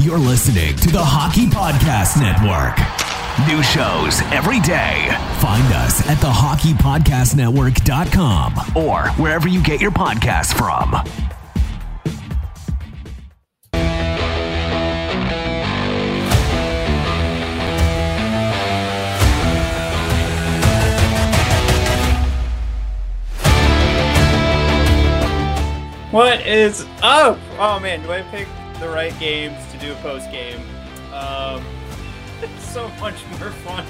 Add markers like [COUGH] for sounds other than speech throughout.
You're listening to the Hockey Podcast Network. New shows every day. Find us at thehockeypodcastnetwork.com or wherever you get your podcasts from. What is up? Oh man, do I pick the right games do a post game? Um, it's [LAUGHS] so much more fun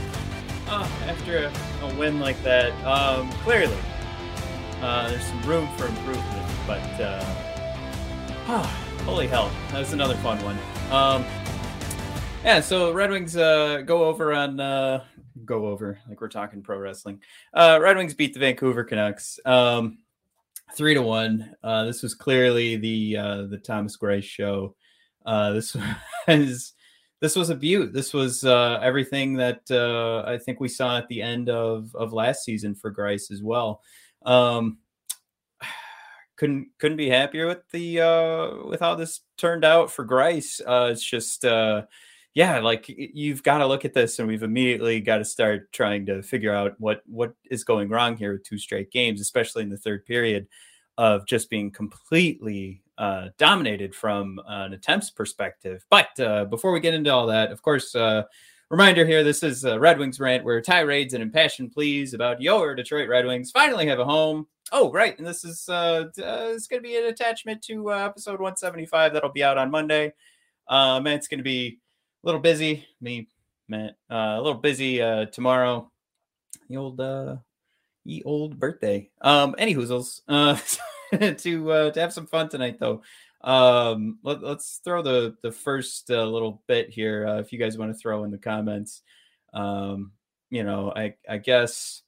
uh, after a, a, win like that. Um, clearly, uh, there's some room for improvement, but uh, [SIGHS] holy hell, that was another fun one. Um, yeah, so Red Wings uh, go over on uh, go over like we're talking pro wrestling. Uh, Red Wings beat the Vancouver Canucks. Um, three to one. This was clearly the the Thomas Greiss show. Uh, this [LAUGHS] was this was a beaut. This was uh, everything that uh, I think we saw at the end of of last season for Greiss as well. Um, [SIGHS] couldn't couldn't be happier with the uh, with how this turned out for Greiss. Uh, it's just uh, yeah, like you've got to look at this, and we've immediately got to start trying to figure out what what is going wrong here with two straight games, especially in the third period, of just being completely uh, dominated from an attempts perspective. But uh, before we get into all that, of course, uh, reminder here: this is Red Wings rant, where tirades and impassioned pleas about your Detroit Red Wings finally have a home. Oh, right, and this is uh, it's going to be an attachment to uh, episode 175 that'll be out on Monday. Um, and it's going to be a little busy. Me, Matt, uh, a little busy uh, tomorrow. The old, uh, the old birthday. Um, any hoozles. Uh, [LAUGHS] [LAUGHS] to uh, to have some fun tonight though. Um, let, us throw the the first uh, little bit here. Uh, if you guys want to throw in the comments, um, you know, I I guess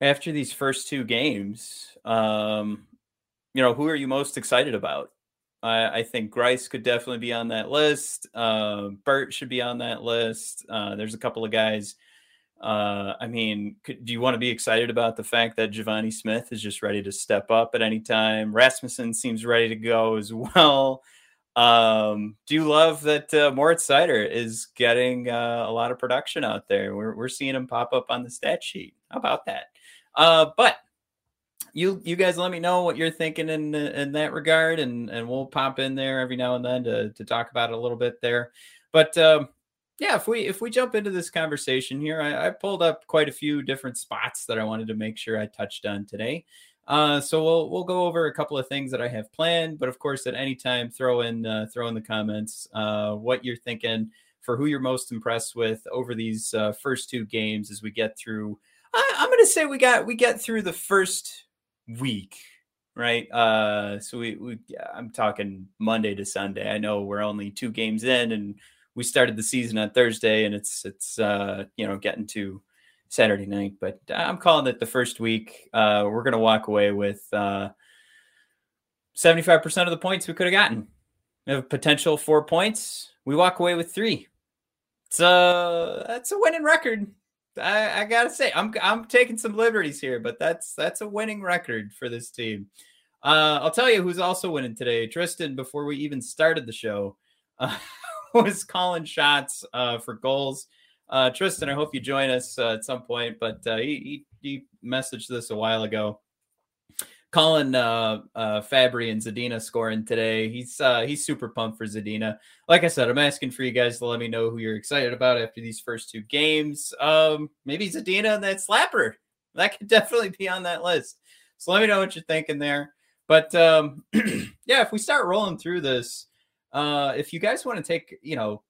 after these first two games, um, you know, who are you most excited about? I, I think Greiss could definitely be on that list. Uh, Bert should be on that list. Uh, there's a couple of guys. Uh, I mean, could, do you want to be excited about the fact that Givani Smith is just ready to step up at any time? Rasmussen seems ready to go as [LAUGHS] well. Um, do you love that uh, Moritz Seider is getting uh, a lot of production out there? We're, we're seeing him pop up on the stat sheet. How about that? Uh, but you you guys let me know what you're thinking in in that regard, and and we'll pop in there every now and then to to talk about it a little bit there. But um, yeah, if we if we jump into this conversation here, I, I, pulled up quite a few different spots that I wanted to make sure I touched on today. Uh, so we'll we'll go over a couple of things that I have planned, but of course, at any time, throw in uh, throw in the comments uh, what you're thinking for who you're most impressed with over these uh, first two games as we get through. I, I'm going to say we got we get through the first week, right? Uh, so we, we I'm talking Monday to Sunday. I know we're only two games in, and we started the season on Thursday, and it's it's uh, you know getting to Saturday night. But I'm calling it the first week. Uh, we're gonna walk away with uh, 75% of the points we could have gotten. We have potential four points. We walk away with three. So that's a winning record. I, I, gotta say, I'm I'm taking some liberties here, but that's that's a winning record for this team. Uh, I'll tell you who's also winning today. Tristan, before we even started the show, uh, [LAUGHS] [LAUGHS] was calling shots uh, for goals. Uh, Tristan, I hope you join us uh, at some point, but uh, he, he, he messaged this a while ago. Colin uh, uh, Fabbri and Zadina scoring today. He's uh, he's super pumped for Zadina. Like I said, I'm asking for you guys to let me know who you're excited about after these first two games. Um, maybe Zadina and that slapper. That could [LAUGHS] definitely be on that list. So let me know what you're thinking there. But um, [CLEARS THROAT] yeah, if we start rolling through this, uh, if you guys want to take, you know,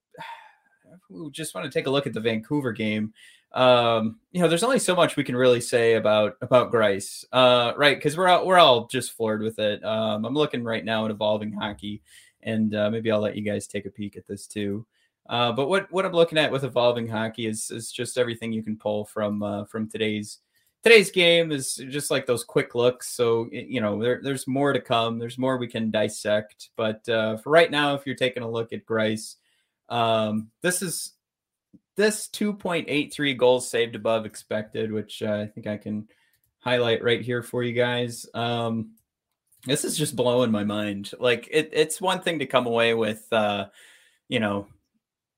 [SIGHS] just want to take a look at the Vancouver game um, you know, there's only so much we can really say about about Greiss, uh, right? Because we're all we're all just floored with it. Um, I'm looking right now at evolving hockey, and uh, maybe I'll let you guys take a peek at this too. Uh, but what what I'm looking at with evolving hockey is is just everything you can pull from uh, from today's today's game is just like those quick looks. So you know, there, there's more to come. There's more we can dissect. But uh, for right now, if you're taking a look at Greiss, um, this is this 2.83 goals saved above expected, which uh, I think I can highlight right here for you guys. Um, this is just blowing my mind. Like it, it's one thing to come away with, uh, you know,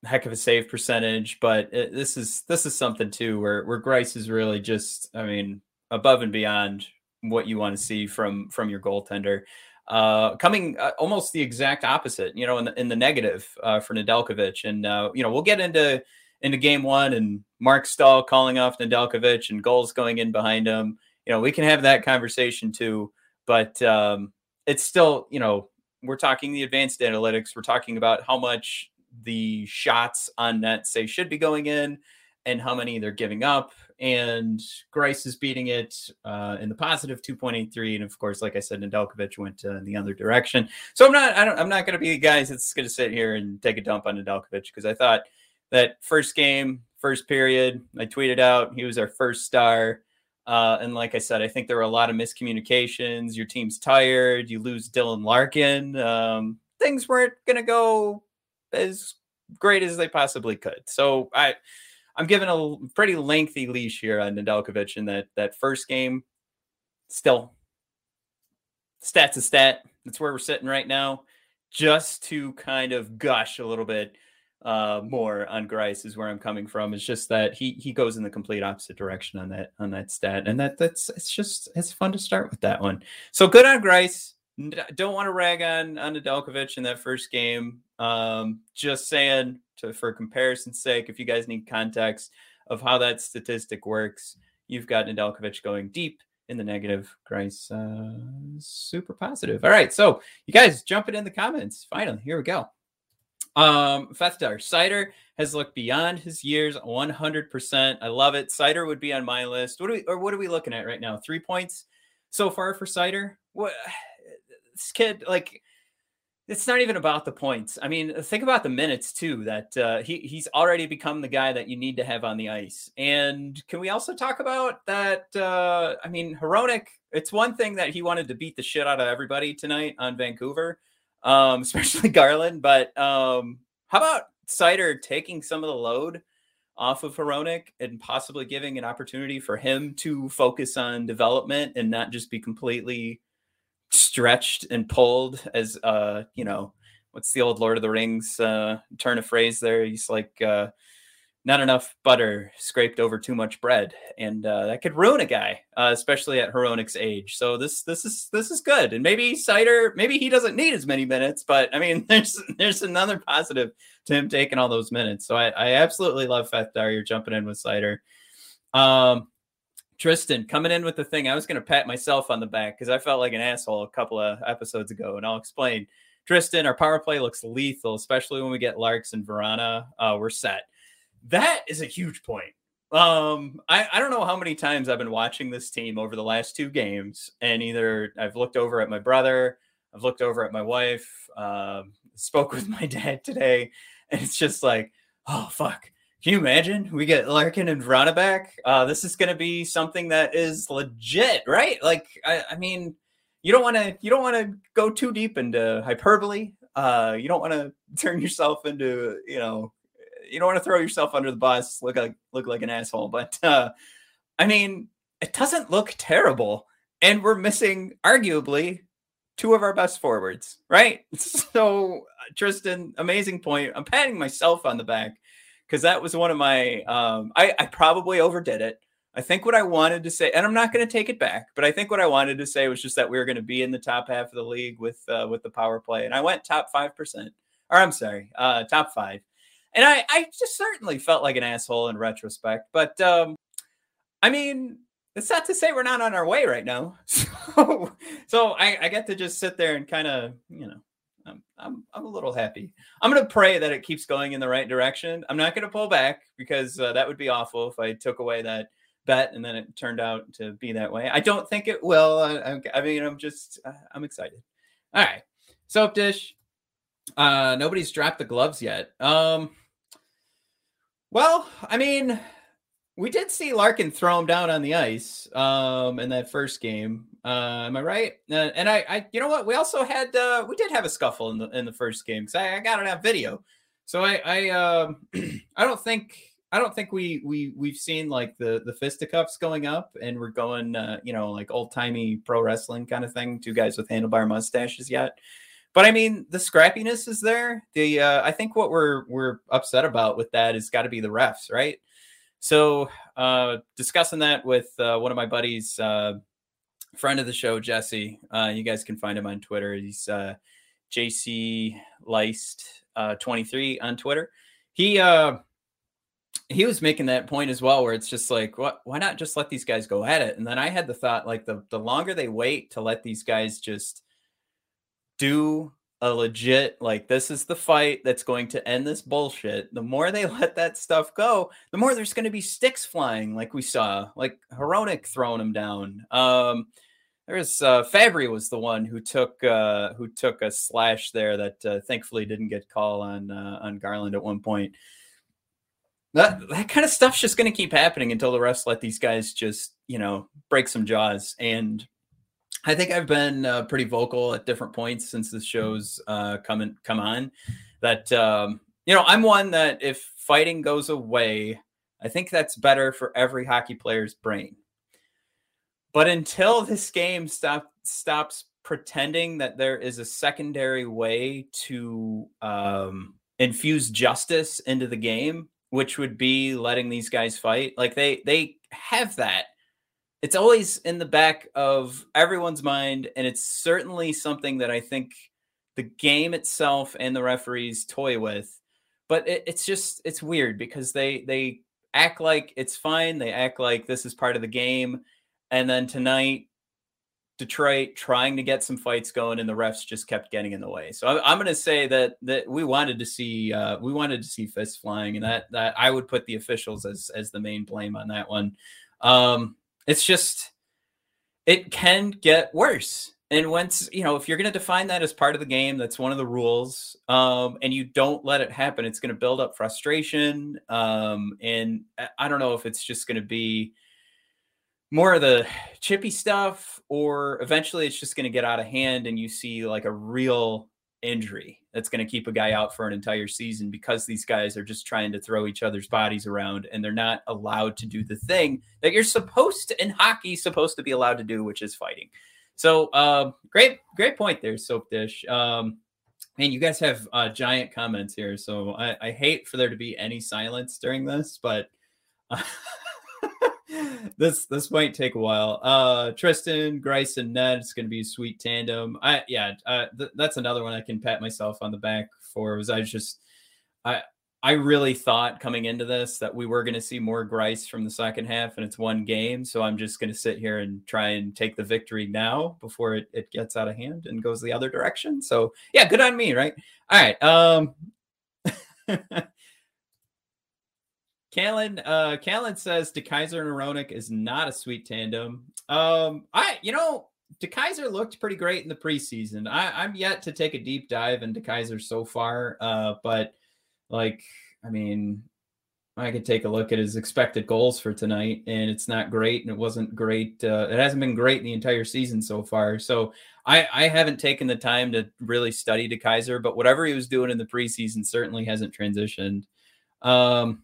heck of a save percentage. But it, this is this is something too where where Greiss is really just, I mean, above and beyond what you want to see from from your goaltender. Uh, coming uh, almost the exact opposite, you know, in the in the negative uh, for Nedeljkovic, and uh, you know we'll get into into game one and Mark Staal calling off Nedeljkovic and goals going in behind him. You know, we can have that conversation too, but um, it's still, you know, we're talking the advanced analytics. We're talking about how much the shots on net say should be going in and how many they're giving up. And Greiss is beating it uh, in the positive 2.83. And of course, like I said, Nedeljkovic went uh, in the other direction. So I'm not, I don't, I'm not going to be the guy that's going to sit here and take a dump on Nedeljkovic because I thought that first game, first period, I tweeted out he was our first star. Uh, and like I said, I think there were a lot of miscommunications. Your team's tired. You lose Dylan Larkin. Um, things weren't going to go as great as they possibly could. So I, I'm giving a pretty lengthy leash here on Nedeljkovic in that that first game. Still, stats a stat. That's where we're sitting right now. Just to kind of gush a little bit uh, more on Greiss is where I'm coming from. It's just that he he goes in the complete opposite direction on that on that stat, and that that's it's just it's fun to start with that one. So good on Greiss. Don't want to rag on on Nedeljkovic in that first game. Um, just saying to for comparison's sake, if you guys need context of how that statistic works, you've got Nedeljkovic going deep in the negative. Greiss uh, super positive. All right, so you guys jump it in the comments. Finally, here we go. Um, Fethtar, Seider has looked beyond his years 100%. I love it. Seider would be on my list. What are we, or what are we looking at right now? Three points so far for Seider? What this kid, like, it's not even about the points. I mean, think about the minutes too. That uh, he he's already become the guy that you need to have on the ice. And can we also talk about that? Uh, I mean, Hronek. It's one thing that he wanted to beat the shit out of everybody tonight on Vancouver um, [LAUGHS] especially Garland. But um, how about Seider taking some of the load off of Hronek and possibly giving an opportunity for him to focus on development and not just be completely stretched and pulled as uh, you know, what's the old Lord of the Rings uh turn of phrase there? He's like uh not enough butter scraped over too much bread, and uh, that could ruin a guy, uh, especially at Hronek's age. So this this is this is good, and maybe Seider maybe he doesn't need as many minutes, but I mean [LAUGHS] there's there's another positive to him taking all those minutes. So I, I absolutely love Fethtar. You're jumping in with Seider Um, Tristan coming in with the thing. I was going to pat myself on the back because I felt like an asshole a couple of episodes ago, and I'll explain. Tristan, our power play looks lethal, especially when we get Larks and Vrana. Uh, we're set that is a huge point. Um, I, I don't know how many times I've been watching this team over the last two games, and either I've looked over at my brother, I've looked over at my wife, um, spoke with [LAUGHS] my dad today, and it's just like, oh fuck. Can you imagine? We get Larkin and Vrana back. Uh, this is going to be something that is legit, right? Like, I, I mean, you don't want to you don't want to go too deep into hyperbole. Uh, you don't want to [LAUGHS] turn yourself into you know you don't want to throw yourself under the bus, look like look like an asshole. [LAUGHS] But uh, I mean, it doesn't look terrible, and we're missing arguably two of our best forwards, right? [LAUGHS] So uh, Tristan, amazing point. I'm patting myself on the back because that was one of my. Um, I, I probably overdid it. I think what I wanted to say, and I'm not going to take it back, but I think what I wanted to say was just that we were going to be in the top half of the league with uh, with the power play, and I went top five percent, or I'm sorry, uh, top five. And I, I just certainly felt like an asshole in retrospect. But um, I mean, it's not to say we're not on our way right now. [LAUGHS] So, so I, I get to just sit there and kind of, you know, I'm, I'm, I'm a little happy. I'm going to pray that it keeps going in the right direction. I'm not going to pull back because uh, that would be awful if I took away that bet and then it turned out to be that way. I don't think it will. I, I mean, I'm just, uh, I'm excited. All right. Soap dish. Uh, nobody's dropped the gloves yet. Um, well, I mean, we did see Larkin throw him down on the ice um, in that first game. Uh, am I right? Uh, and I, I, you know what? We also had uh, we did have a scuffle in the in the first game because I, I, got it on video. So I, I, uh, [CLEARS THROAT] I don't think I don't think we we we've seen like the the fisticuffs going up and we're going uh, you know like old timey pro wrestling kind of thing. Two guys with handlebar mustaches yet. but I mean, the scrappiness is there. The uh, I think what we're we're upset about with that has got to be the refs, right? So uh, discussing that with uh, one of my buddies, uh, friend of the show, Jesse. Uh, you guys can find him on Twitter. He's uh, JC Leist uh, 23 on Twitter. He uh, he was making that point as well, where it's just like, what? Why not just let these guys go at it? And then I had the thought, like, the the longer they wait to let these guys just do a legit like this is the fight that's going to end this bullshit. The more they [LAUGHS] let that stuff go the more there's going to be sticks flying like we saw like Hronek throwing him down. Um there's uh Fabbri was the one who took uh who took a slash there that uh, thankfully didn't get call on uh, on Garland at one point. That that kind of stuff's just going to keep happening until the rest let these guys just you know break some jaws. And I think I've been uh, pretty vocal at different points since the show's uh, come in, come on. That um, you know, I'm one that if fighting goes away, I think that's better for every hockey player's brain. But until this game stop stops pretending that there is a secondary way to um, infuse justice into the game, which would be letting these guys fight, like they they have that it's always in the back of everyone's mind and it's certainly something that i think the game itself and the referees toy with but it, it's just it's weird because they they act like it's fine they act like this is part of the game and then tonight detroit trying to get some fights going and the refs just kept getting in the way. So i'm, I'm going to say that that we wanted to see uh, we wanted to see fists flying and that that i would put the officials as as the main blame on that one. Um it's just it can get worse. And once, you know, if you're going to define that as part of the game, that's one of the rules, um, and you don't let it happen, it's going to build up frustration. Um, and I don't know if it's just going to be more of the chippy stuff, or eventually it's just going to get out of hand and you see like a real injury that's going to keep a guy out for an entire season because these guys are just trying to throw each other's bodies around and they're not allowed to do the thing that you're supposed to in hockey supposed to be allowed to do which is fighting. So um, great great point there soap dish um, and you guys have uh, giant comments here so I, I hate for there to be any silence during this but uh, [LAUGHS] this this might take a while. Uh, Tristan, Greiss, and Ned. It's going to be a sweet tandem. I yeah, uh, th- that's another one I can pat myself on the back for. Was I just I I really thought coming into this that we were going to see more Greiss from the second half, and it's one game. So I'm just going to sit here and try and take the victory now before it, it gets out of hand and goes the other direction. So yeah, good on me, right? All right. Um. [LAUGHS] Callan, uh, Callan says DeKeyser and Hronek is not a sweet tandem. Um, I, you know, DeKeyser looked pretty great in the preseason. I, I'm yet to take a deep dive into Kaiser so far, uh, but like, I mean, I could take a look at his expected goals for tonight, and it's not great, and it wasn't great. Uh, it hasn't been great the entire season so far. So I, I haven't taken the time to really study DeKeyser, but whatever he was doing in the preseason certainly hasn't transitioned. Um,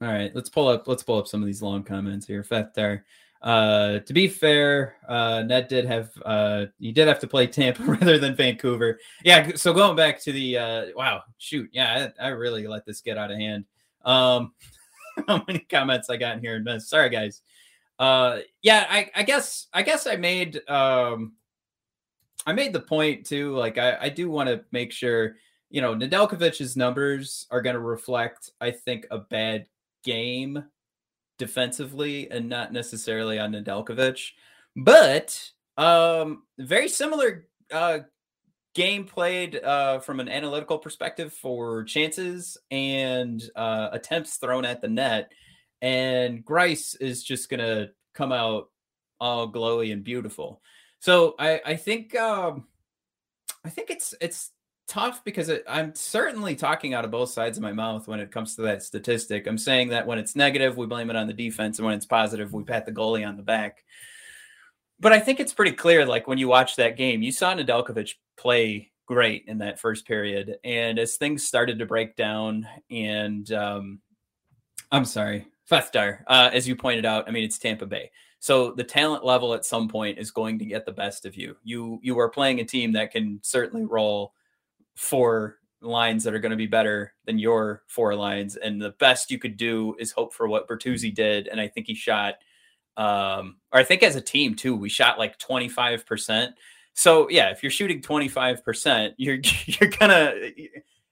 all right, let's pull up. Let's pull up some of these long comments here. Fethar. Uh, to be fair, uh, Ned did have uh, he did have to play Tampa [LAUGHS] rather than Vancouver. Yeah. So going back to the uh, wow, shoot, yeah, I, I really let this get out of hand. Um, [LAUGHS] how many comments I got in here? Sorry, guys. Uh, yeah, I, I guess I guess I made um, I made the point too. Like I, I do want to make sure you know Nedeljkovic's numbers are going to reflect, I think, a bad game defensively and not necessarily on Nedeljkovic. But um, very similar uh, game played uh, from an analytical perspective for chances and uh, attempts thrown at the net. And Greiss is just going to come out all glowy and beautiful. So I, I think um, I think it's it's tough because it, I'm certainly talking out of both sides of my mouth when it comes to that statistic. I'm saying that when it's negative, we blame it on the defense, and when it's positive, we pat the goalie on the back. But I think it's pretty clear, like when you watch that game, you saw Nedeljkovic play great in that first period, and as things started to break down, and um, I'm sorry, Fethar, uh, as you pointed out, I mean it's Tampa Bay. So the talent level at some point is going to get the best of you. You you are playing a team that can certainly roll four lines that are going to be better than your four lines, and the best you could do is hope for what Bertuzzi did, and I think he shot. Um, or I think as a team too, we shot like twenty five percent. So yeah, if you're shooting twenty five percent, you're [LAUGHS] you're gonna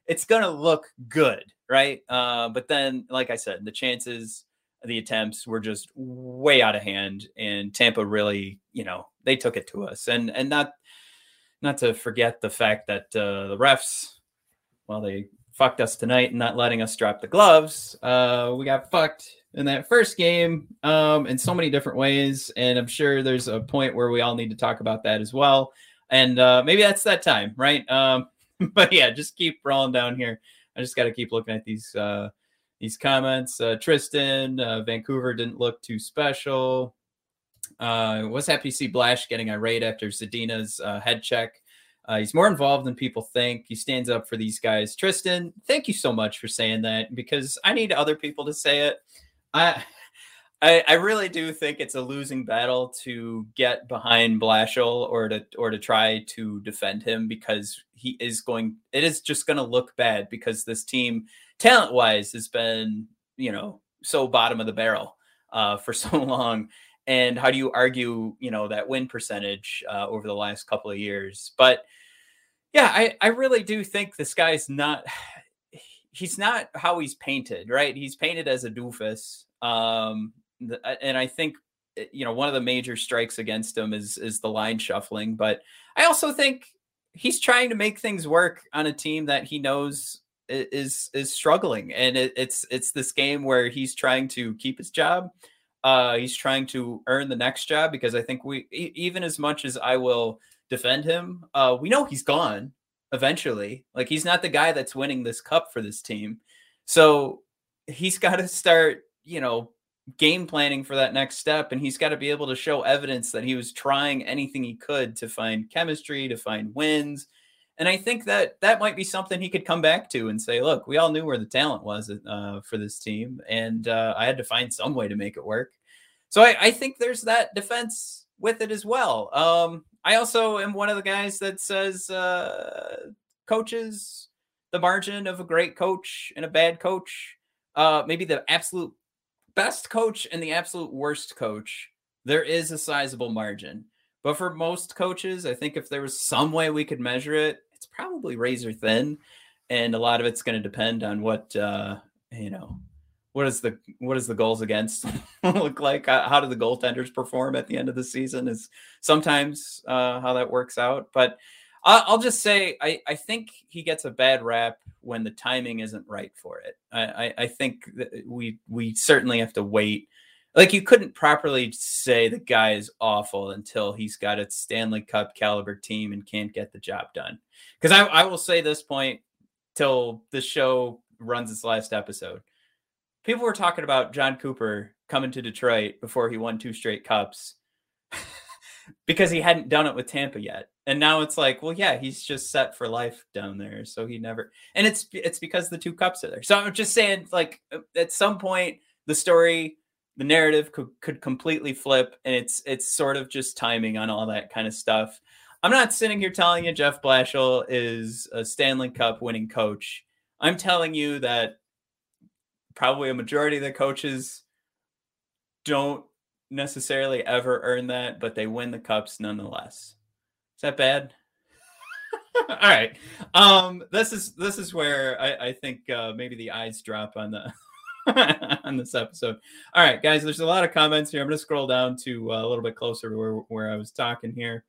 it's gonna look good, right? Uh, but then, like I said, the chances the attempts were just way out of hand and Tampa really, you know, they took it to us. And and not not to forget the fact that uh, the refs, well, they fucked us tonight and not letting us drop the gloves. Uh, we got fucked in that first game um, in so many different ways, and I'm sure there's a point where we all need to talk about that as well. And uh, maybe that's that time, right? Um, [LAUGHS] but yeah, just keep rolling down here. I just got to keep looking at these uh, these comments. Uh, Tristan, uh, Vancouver didn't look too special. Uh, was happy to see Blash getting irate after Zadina's uh, head check. Uh, he's more involved than people think. He stands up for these guys. Tristan, thank you so much for saying that because I need other people to say it. I, I, I really do think it's a losing battle to get behind Blashill or to or to try to defend him because he is going. It is just going to look bad because this team talent wise has been, you know, so bottom of the barrel uh, for [LAUGHS] so long. And how do you argue, you know, that win percentage uh, over the last couple of years? But yeah, I, I really do think this guy's not, [SIGHS] he's not how he's painted, right? He's painted as a doofus. Um, and I think, eh, you know, one of the major strikes against him is, is the line shuffling. But I also think he's trying to make things work on a team that he knows is is struggling, and it, it's it's this game where he's trying to keep his job. Uh, he's trying to earn the next job because I think we, even as much as I will defend him, uh, we know he's gone eventually. Like he's not the guy that's winning this cup for this team, so he's got to start, you know, game planning for that next step, and he's got to be able to show evidence that he was trying anything he could to find chemistry, to find wins, and I think that that might be something he could come back to and say, look, we all knew where the talent was uh, for this team, and uh, I had to find some way to make it work. So I, I think there's that defense with it as well. Um, I also am one of the guys that says uh, coaches, the margin of a great coach and a bad coach, uh, maybe the absolute best coach and the absolute worst coach, there is a sizable margin. But for most coaches, I think if there was some way we could measure it, probably razor thin, and a lot of it's going to depend on what uh, you know. What is the what is the goals against [LAUGHS] look like? How do the goaltenders perform at the end of the season? Is sometimes uh, how that works out. But I'll just say I, I think he gets a bad rap when the timing isn't right for it. I, I, I think we we certainly have to wait like you couldn't properly say the guy is awful until he's got a Stanley Cup caliber team and can't get the job done. Because I, I will say this point till the show runs its last episode. People were talking about Jon Cooper coming to Detroit before he won two straight cups [LAUGHS] because he hadn't done it with Tampa yet. And now it's like, well, yeah, he's just set for life down there. So he never and it's it's because the two cups are there. So I'm just saying, like at some point, the story the narrative could, could completely flip and it's it's sort of just timing on all that kind of stuff. I'm not sitting here telling you jeff blashill is a stanley cup winning coach. I'm telling you that probably a majority of the coaches don't necessarily ever earn that but they win the cups nonetheless. Is that bad? [LAUGHS] All right. Um this is this is where i i think uh maybe the eyes drop on the [LAUGHS] on this episode. All right, guys, there's a lot of comments here. I'm going to scroll down to uh, a little bit closer to where, where I was talking here.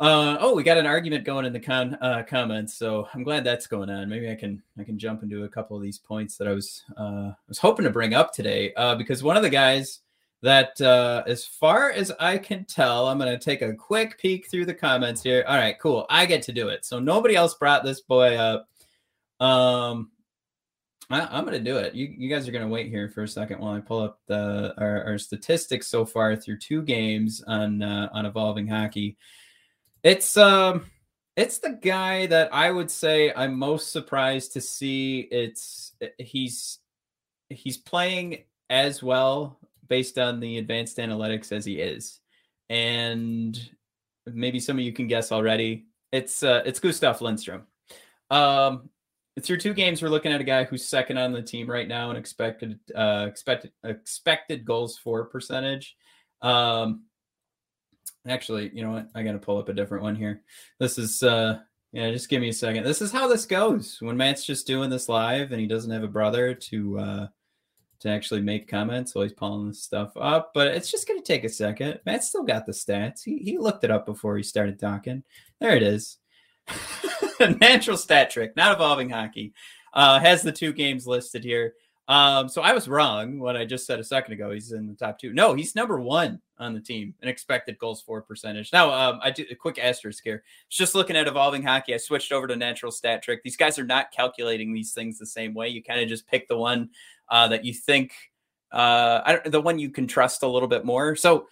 Uh, oh, we got an argument going in the con, uh, comments, so I'm glad that's going on. Maybe I can I can jump into a couple of these points that I was uh, was hoping to bring up today uh, because one of the guys that, uh, as far as I can tell, I'm going to take a quick peek through the comments here. All right, cool. I get to do it. So nobody else brought this boy up. Um, I, am going to do it. You, you guys are going to wait here for a second while I pull up the our, our statistics so far through two games on uh, on evolving hockey. It's um it's the guy that I would say I'm most surprised to see. It's he's he's playing as well, based on the advanced analytics as he is. And maybe some of you can guess already. It's uh, it's Gustav Lindstrom. Um, through two games, we're looking at a guy who's second on the team right now and expected uh, expected expected goals for percentage. Um, actually, you know what? I got to pull up a different one here. This is uh, yeah, just give me a second. This is how this goes when Matt's just doing this live and he doesn't have a brother to uh, to actually make comments while he's pulling this stuff up. But it's just to take a second. Matt still got the stats. He, he looked it up before he started talking. There it is. [LAUGHS] Natural stat trick, not evolving hockey. Uh, has the two games listed here. Um, so I was wrong when I just said a second ago he's in the top two. No, he's number one on the team in expected goals for percentage. Now, um, I do a quick asterisk here. Just looking at evolving hockey, I switched over to natural stat trick. These guys are not calculating these things the same way. You kind of just pick the one uh, that you think uh, the one you can trust a little bit more. So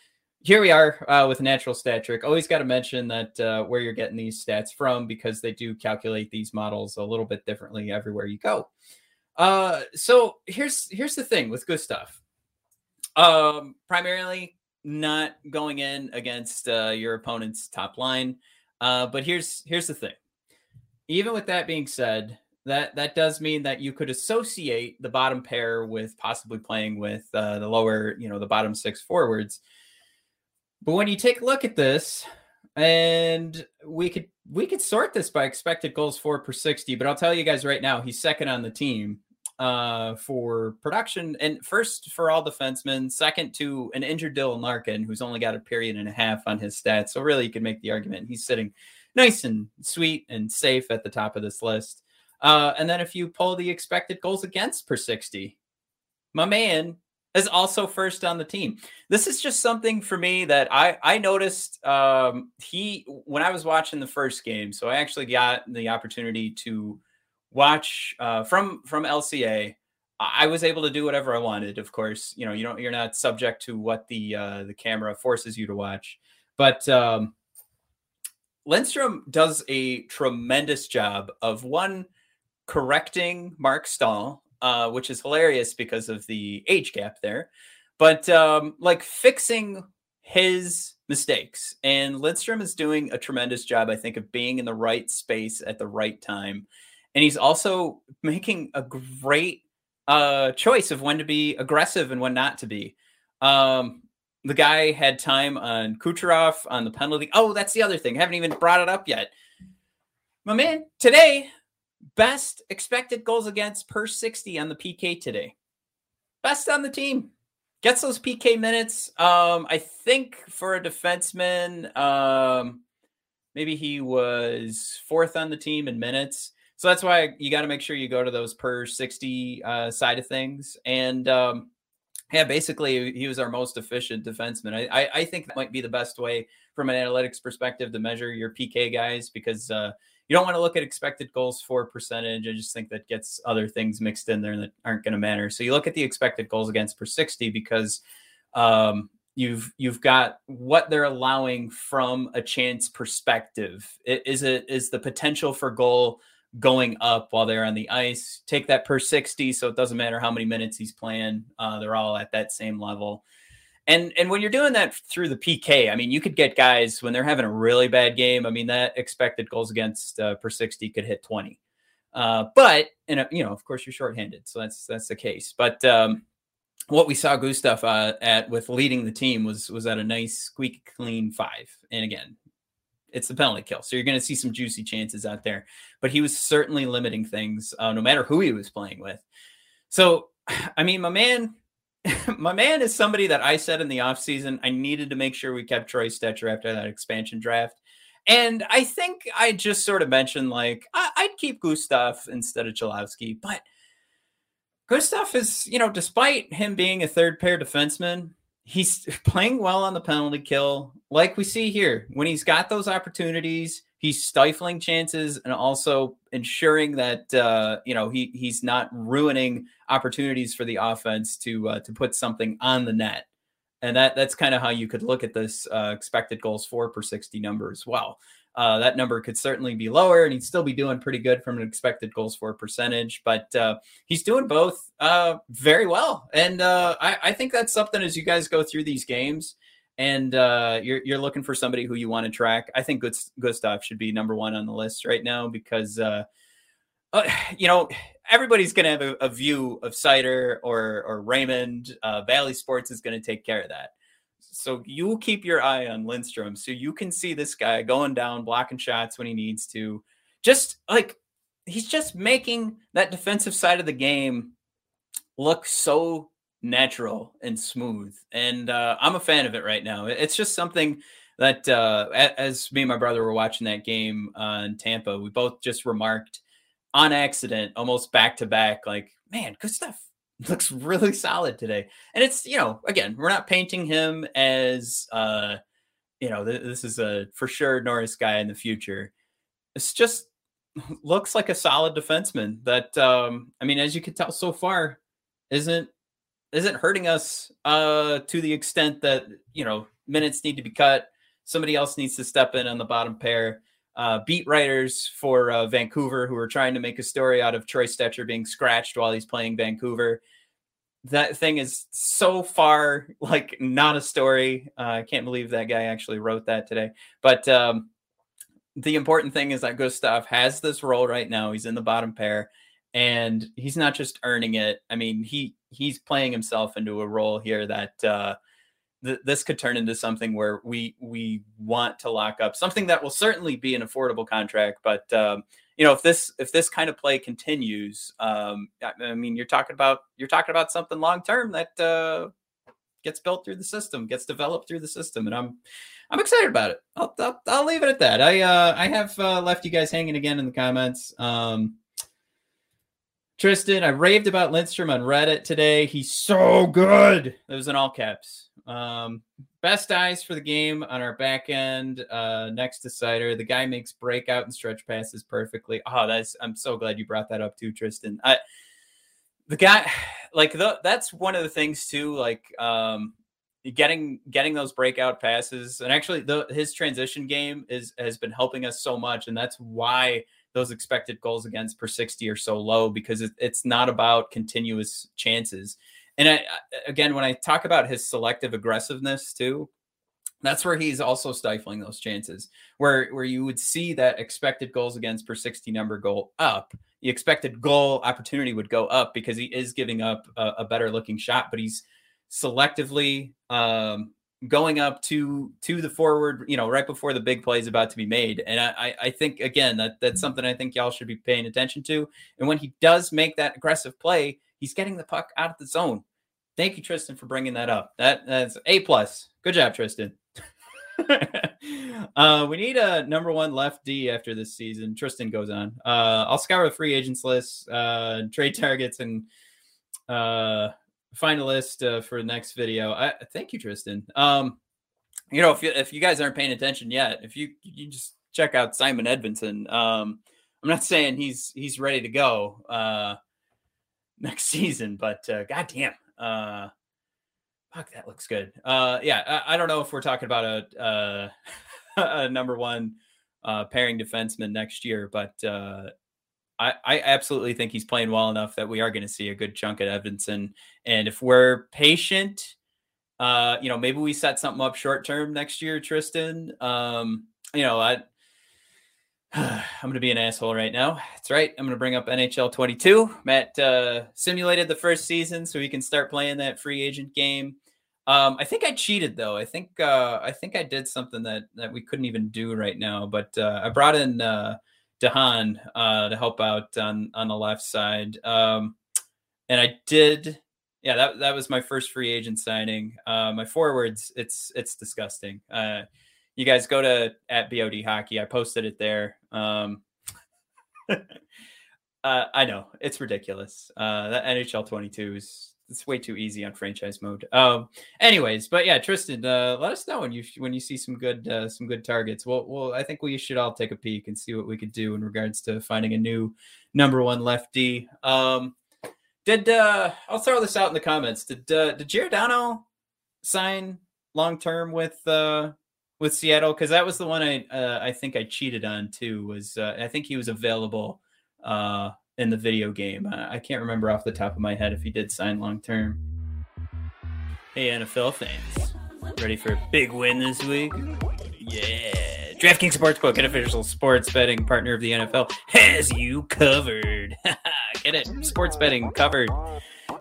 here we are uh, with natural stat trick. Always got to mention that uh, where you're getting these stats from because they do calculate these models a little bit differently everywhere you go. Uh, so here's here's the thing with Gustav. Um, primarily not going in against uh, your opponent's top line. Uh, but here's here's the thing. Even with that being said, that that does mean that you could associate the bottom pair with possibly playing with uh, the lower, you know, the bottom six forwards. But when you take a look at this, and we could we could sort this by expected goals for per 60, but I'll tell you guys right now, he's second on the team uh, for production and first for all defensemen, second to an injured Dylan Larkin, who's only got a period and a half on his stats. So really you could make the argument he's sitting nice and sweet and safe at the top of this list. Uh, and then if you pull the expected goals against per 60, my man is also first on the team. This is just something for me that I I noticed um, he when I was watching the first game. So I actually got the opportunity to watch uh, from from LCA. I was able to do whatever I wanted. Of course, you know you don't you're not subject to what the uh, the camera forces you to watch. But um, Lindstrom does a tremendous job of one correcting Mark Staal, uh, which is hilarious because of the age gap there, but um, like fixing his mistakes. And Lindstrom is doing a tremendous job, I think, of being in the right space at the right time. And he's also making a great uh, choice of when to be aggressive and when not to be. Um, the guy had time on Kucherov on the penalty. Oh, that's the other thing. I haven't even brought it up yet. My man, today Best expected goals against per 60 on the PK today. Best on the team. Gets those PK minutes. Um, I think for a defenseman, um, maybe he was fourth on the team in minutes. So that's why you got to make sure you go to those per 60 uh, side of things. And um, yeah, basically, he was our most efficient defenseman. I, I, I, think that might be the best way from an analytics perspective to measure your PK guys because uh, you don't want to look at expected goals for percentage. I just think that gets other things mixed in there that aren't going to matter. So you look at the expected goals against per 60 because um, you've you've got what they're allowing from a chance perspective. Is it is the potential for goal going up while they're on the ice? Take that per 60, so it doesn't matter how many minutes he's playing. Uh, they're all at that same level. And and when you're doing that through the PK, I mean, you could get guys when they're having a really bad game. I mean, that expected goals against uh, per 60 could hit 20. Uh, but and you know, of course, you're shorthanded, so that's that's the case. But um, what we saw Gustav uh, at with leading the team was was at a nice squeaky clean five. And again, it's the penalty kill, so you're going to see some juicy chances out there. But he was certainly limiting things, uh, no matter who he was playing with. So, [SIGHS] I mean, my man [LAUGHS] my man is somebody that I said in the offseason I needed to make sure we kept Troy Stecher after that expansion draft. And I think I just sort of mentioned like I, would keep Gustav instead of Cholowski, but Gustav is, you know, despite him being a third pair defenseman, he's [LAUGHS] playing well on the penalty kill. Like we see here, when he's got those opportunities, he's stifling chances and also ensuring that uh, you know he he's not ruining opportunities for the offense to uh, to put something on the net. And that that's kind of how you could look at this uh, expected goals for per 60 number as well. uh, that number could certainly be lower, and he'd still be doing pretty good from an expected goals for percentage. But uh, he's doing both uh, very well, and uh, I, I, think that's something as you guys go through these games, and uh, you're you're looking for somebody who you want to track. I think Gustav should be number one on the list right now because uh, you know everybody's going to have a, a, view of Seider or or Raymond. Bally Sports is going to take care of that. So you keep your eye on Lindstrom so you can see this guy going down, blocking shots when he needs to. Just like he's just making that defensive side of the game look so natural and smooth. And uh, I'm a fan of it right now. It's just something that, uh, as me and my brother were watching that game uh, in Tampa, we both just remarked on accident, almost back to back, like, man, good stuff [LAUGHS] looks really solid today. And it's, you know, again, we're not painting him as uh, you know, th- this is a for sure Norris guy in the future. It's just [LAUGHS] looks like a solid defenseman that um I mean, as you can tell so far, isn't isn't hurting us uh to the extent that, you know, minutes need to be cut. Somebody else needs to step in on the bottom pair. Uh, beat writers for uh, Vancouver who are trying to make a story out of Troy Stecher being scratched while he's playing Vancouver. That thing is so far like not a story. Uh, I can't believe that guy actually wrote that today. But um, the important thing is that Gustav has this role right now. He's in the bottom pair, and he's not just earning it. I mean, he he's playing himself into a role here that uh, th- this could turn into something where we we want to lock up something that will certainly be an affordable contract, but um, you know if this if this kind of play continues, um, I, I, mean you're talking about you're talking about something long term that uh, gets built through the system, gets developed through the system, and I'm I'm excited about it. I'll I'll, I'll leave it at that. I uh, I have uh, left you guys hanging again in the comments. Um, Tristan, I raved about Lindstrom on Reddit today. He's so good. It was in all caps. Um, best eyes for the game on our back end uh, next to Seider. The guy makes breakout and stretch passes perfectly. Oh, that's I'm so glad you brought that up too, Tristan. I, the guy, like the, that's one of the things too. Like um, getting getting those breakout passes, and actually the, his transition game is has been helping us so much, and that's why those expected goals against per 60 are so low because it, it's not about continuous chances. And I, again, when I talk about his selective aggressiveness too, that's where he's also stifling those chances where where you would see that expected goals against per 60 number goal up the expected goal opportunity would go up because he is giving up a, a better looking shot but he's selectively um, going up to to the forward, you know, right before the big play is about to be made. And I, I think again that that's something I think y'all should be paying attention to. And when he does make that aggressive play, he's getting the puck out of the zone. Thank you, Tristan, for bringing that up. That that's a plus. Good job, Tristan. [LAUGHS] uh, we need a number one left D after this season. Tristan goes on. Uh, I'll scour the free agents list, uh, trade targets, and uh, finalist uh, for the next video. I thank you, Tristan. Um, you know, if you, if you guys aren't paying attention yet, if you you just check out Simon Edvinsson. Um, I'm not saying he's he's ready to go uh, next [LAUGHS] season, but uh, goddamn, uh, fuck, that looks good. Uh, yeah, I, I don't know if we're talking about a, uh, [LAUGHS] a number one uh, pairing defenseman next year, but uh, I, I absolutely think he's playing well enough that we are going to see a good chunk at Edvinsson. And if we're patient, uh, you know, maybe we set something up short term next year, Tristan. Um, you know, I, [SIGHS] I'm going to be an asshole right now. That's right. I'm going to bring up NHL 22. Matt uh, simulated the first season so he can start playing that free agent game. Um, I think I cheated though. I think uh, I think I did something that that we couldn't even do right now. But uh, I brought in uh, Dahan uh, to help out on on the left side. Um, and I did, yeah, that that was my first free agent signing. Uh, my forwards, it's it's disgusting. Uh, you guys go to at BOD Hockey. I posted it there. Um, [LAUGHS] uh, I know it's ridiculous. Uh, that NHL 22 is it's way too easy on franchise mode. Um, anyways, but yeah, Tristan, uh, let us know when you when you see some good uh, some good targets. Well, well, I think we should all take a peek and see what we could do in regards to finding a new number one lefty. Um, did uh, I'll throw this out in the comments. Did uh, did Giordano sign long term with uh, with Seattle because that was the one I uh, I think I cheated on too. Was uh, I think he was available uh, in the video game. I can't remember off the top of my head if he did sign long term. Hey NFL fans, ready for a big win this week? Yeah, DraftKings Sportsbook, an official sports betting partner of the NFL, has you covered. [LAUGHS] Get it? Sports betting covered.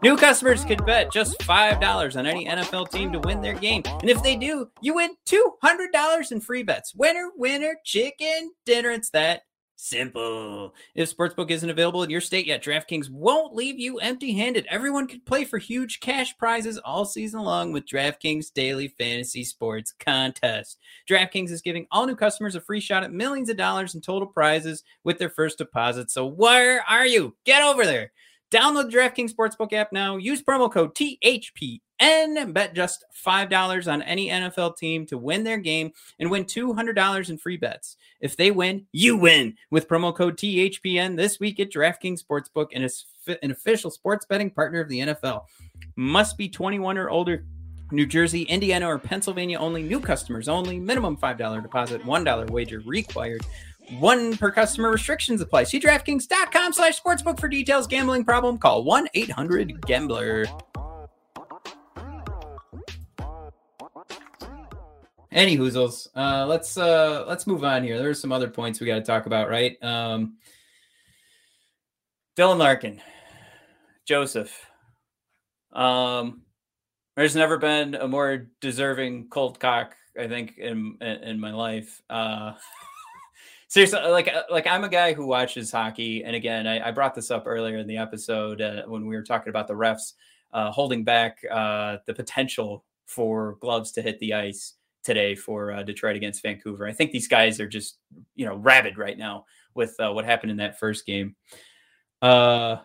New customers can bet just $5 on any NFL team to win their game. And if they do, you win $200 in free bets. Winner, winner, chicken dinner. It's that simple. If Sportsbook isn't available in your state yet, DraftKings won't leave you empty handed. Everyone can play for huge cash prizes all season long with DraftKings Daily Fantasy Sports Contest. DraftKings is giving all new customers a free shot at millions of dollars in total prizes with their first deposit. So, where are you? Get over there. Download the DraftKings Sportsbook app now. Use promo code THPN and bet just $5 on any NFL team to win their game and win $200 in free bets. If they win, you win with promo code THPN this week at DraftKings Sportsbook and an official sports betting partner of the NFL. Must be 21 or older. New Jersey, Indiana, or Pennsylvania only. New customers only. Minimum $5 deposit, $1 wager required. One per customer restrictions apply. See DraftKings.com slash sportsbook for details. Gambling problem? Call 1 Any hoozles. Uh, let's uh, let's move on here. There's some other points we got to talk about, right? Um, Dylan Larkin, Joseph. Um, there's never been a more deserving cold cock, I think, in in, in my life. Uh, [LAUGHS] seriously like uh, like i'm a guy who watches hockey and again i, I brought this up earlier in the episode uh, when we were talking about the refs uh, holding back uh, the potential for gloves to hit the ice today for uh, detroit against vancouver i think these guys are just you know rabid right now with uh, what happened in that first game uh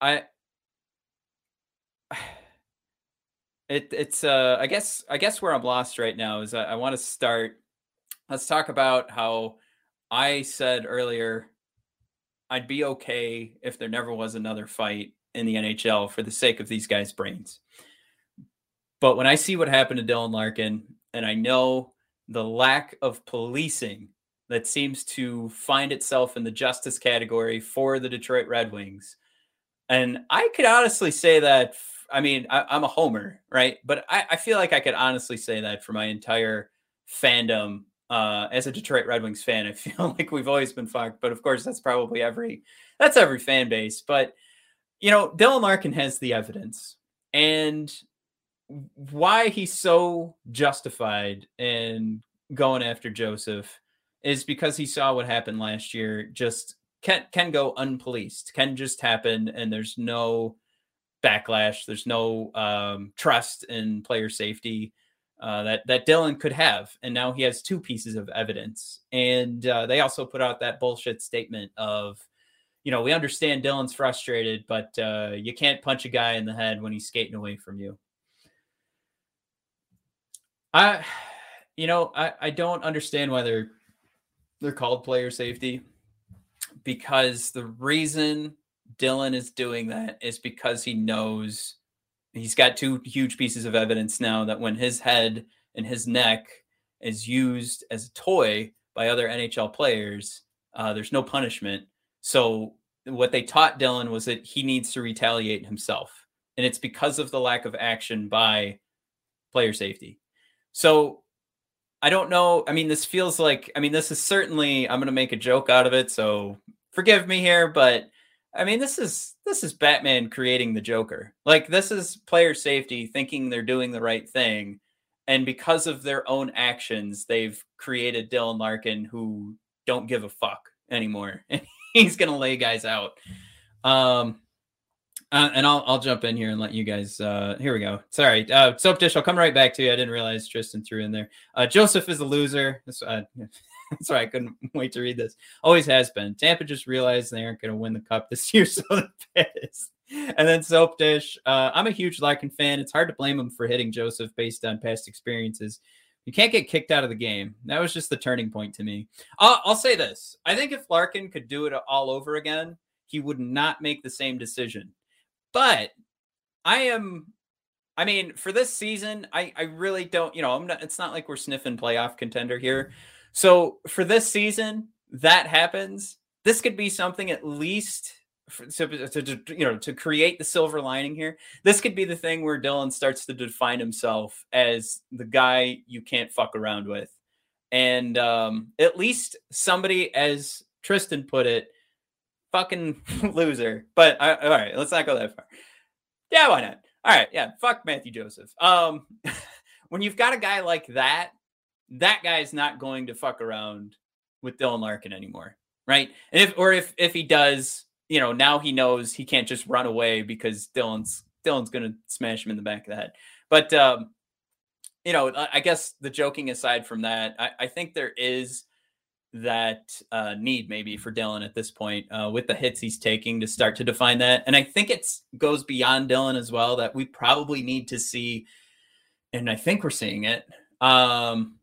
i [SIGHS] it, it's uh i guess i guess where i'm lost right now is i, I want to start let's talk about how I said earlier I'd be okay if there never was another fight in the NHL for the sake of these guys' brains. But when I see what happened to Dylan Larkin, and I know the lack of policing that seems to find itself in the justice category for the Detroit Red Wings, and I could honestly say that. I mean, I, am a homer, right? But I, I feel like I could honestly say that for my entire fandom uh, as a Detroit Red Wings fan, I [LAUGHS] feel like we've always been fucked. But of course, that's probably every that's every fan base. But you know, Dylan Larkin has the evidence, and why he's so justified in going after Joseph is because he saw what happened last year. Just can can go unpoliced, can just happen, and there's no backlash. There's no um, trust in player safety uh, that that Dylan could have, and now he has two pieces of evidence. And uh, they also put out that bullshit statement of, you know, we understand Dylan's frustrated, but uh, you can't punch a guy in the head when he's skating away from you. I, you know, I, I don't understand why they're they're called player safety because the reason Dylan is doing that is because he knows he's got two huge pieces of evidence now that when his head and his neck is used as a toy by other NHL players, uh, there's no punishment. So what they taught Dylan was that he needs to retaliate himself, and it's because of the lack of action by player safety. So I don't know. I mean, this feels like. I mean, this is certainly. I'm going to make a joke out of it, so forgive me here, but I mean, this is this is Batman creating the Joker. Like this is player safety thinking they're doing the right thing, and because of their own actions, they've created Dylan Larkin who don't give a fuck anymore, [LAUGHS] and he's gonna lay guys out. Um, uh, and I'll I'll jump in here and let you guys. Uh, here we go. Sorry, uh, soap dish. I'll come right back to you. I didn't realize Tristan threw in there. Uh, Joseph is a loser. This, uh, Sorry, I couldn't [LAUGHS] wait to read this. Always has been. Tampa just realized they aren't going to win the cup this [LAUGHS] year, so they're pissed. And then Soap Dish. Uh, I'm a huge Larkin fan. It's hard to blame him for hitting Joseph based on past experiences. You can't get kicked out of the game. That was just the turning point to me. I'll, I'll say this: I think if Larkin could do it all over again, he would not make the same decision. But I am I mean, for this season, I I really don't. You know, I'm not. It's not like we're sniffing playoff contender here. So for this season, that happens. This could be something at least for, to, to, you know to create the silver lining here. This could be the thing where Dylan starts to define himself as the guy you can't fuck around with, and um, at least somebody, as Tristan put it, fucking [LAUGHS] loser. But I, all right, let's not go that far. Yeah, why not? All right, yeah, fuck Mathieu Joseph. Um, [LAUGHS] when you've got a guy like that, that guy's not going to fuck around with Dylan Larkin anymore, right? And if or if if he does, you know, now he knows he can't just run away because Dylan's Dylan's gonna smash him in the back of the head. But um, you know, I guess the joking aside from that, I, I think there is that uh, need maybe for Dylan at this point uh, with the hits he's taking to start to define that. And I think it goes beyond Dylan as well that we probably need to see, and I think we're seeing it, um,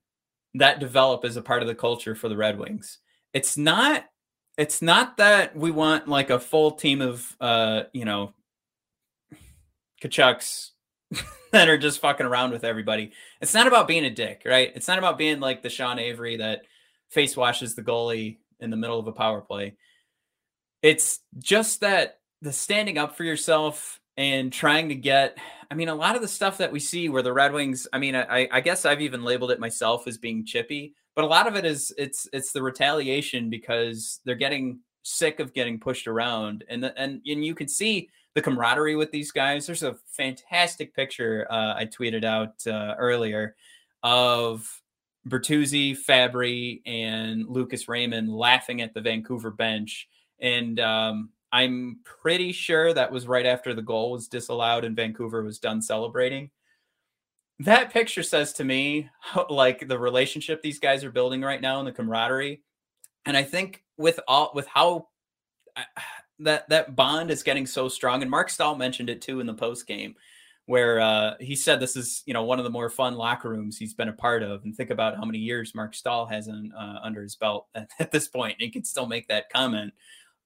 that develop as a part of the culture for the Red Wings. It's not. It's not that we want like a full team of, uh, you know, Tkachuks [LAUGHS] that are just fucking around with everybody. It's not about being a dick, right? It's not about being like the Sean Avery that face washes the goalie in the middle of a power play. It's just that the standing up for yourself and trying to get I mean, a lot of the stuff that we see where the Red Wings, I mean, I, I guess I've even labeled it myself as being chippy, but a lot of it is it's it's the retaliation because they're getting sick of getting pushed around, and the, and and you can see the camaraderie with these guys. There's a fantastic picture uh, I tweeted out uh, earlier of Bertuzzi, Fabbri, and Lucas Raymond laughing at the Vancouver bench. And um, I'm pretty sure that was right after the goal was disallowed and Vancouver was done celebrating. That picture says to me, [LAUGHS] like the relationship these guys are building right now and the camaraderie. And I think with all with how uh, [SIGHS] that that bond is getting so strong, and Marc Staal mentioned it too in the post game where uh, he said this is you know one of the more fun locker rooms he's been a part of, and think about how many years Marc Staal has in, uh, under his belt [LAUGHS] at, at, this point, and he can still make that comment.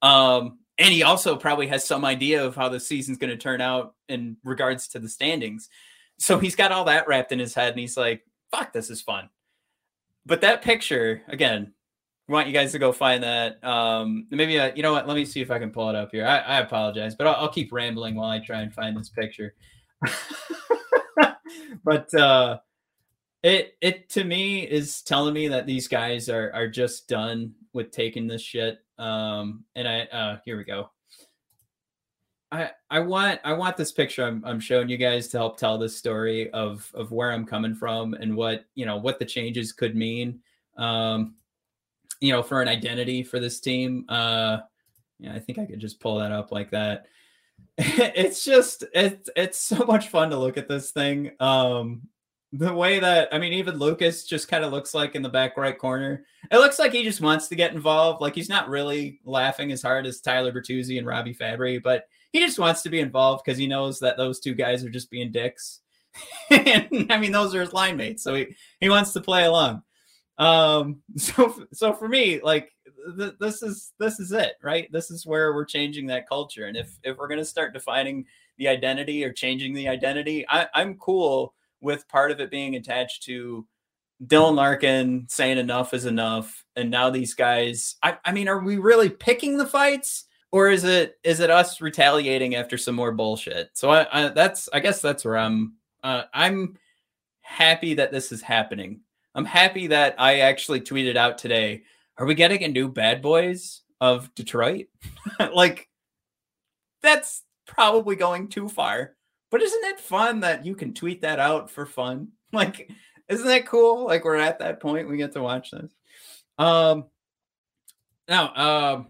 Um, and he also probably has some idea of how the season's going to turn out in regards to the standings. So he's got all that wrapped in his head, and he's like, "Fuck, this is fun." But that picture again, want you guys to go find that. Um, maybe uh, you know what? Let me see if I can pull it up here. I, I apologize, but I'll, I'll, keep rambling while I try and find this picture. [LAUGHS] but uh, it it to me is telling me that these guys are are just done with taking this shit. Um, and I uh, here we go. I, I want I want this picture I'm, I'm showing you guys to help tell this story of of where I'm coming from and what you know what the changes could mean um, you know for an identity for this team uh, yeah I think I could just pull that up like that [LAUGHS] it's just it's it's so much fun to look at this thing. Um the way that I mean, even Lucas just kind of looks like in the back right corner. It looks like he just wants to get involved. Like he's not really laughing as hard as Tyler Bertuzzi and Robbie Fabbri, but he just wants to be involved because he knows that those two guys are just being dicks. [LAUGHS] and I mean, those are his line mates, so he he wants to play along. Um, [LAUGHS] so so for me, like th- this is this is it, right? This is where we're changing that culture. And if if we're gonna start defining the identity or changing the identity, I, I'm cool with part of it being attached to Dylan Larkin saying enough is enough. And now these guys, I, I mean, are we really picking the fights? Or is it is it us retaliating after some more bullshit? So I, I that's I guess that's where I'm uh, I'm happy that this is happening. I'm happy that I actually tweeted out today are we getting a new Bad Boys of Detroit? [LAUGHS] like, that's probably going too far. But isn't it fun that you can tweet that out for fun? [LAUGHS] Like, isn't that cool? Like, we're at that point. We get to watch this. Um, now, um,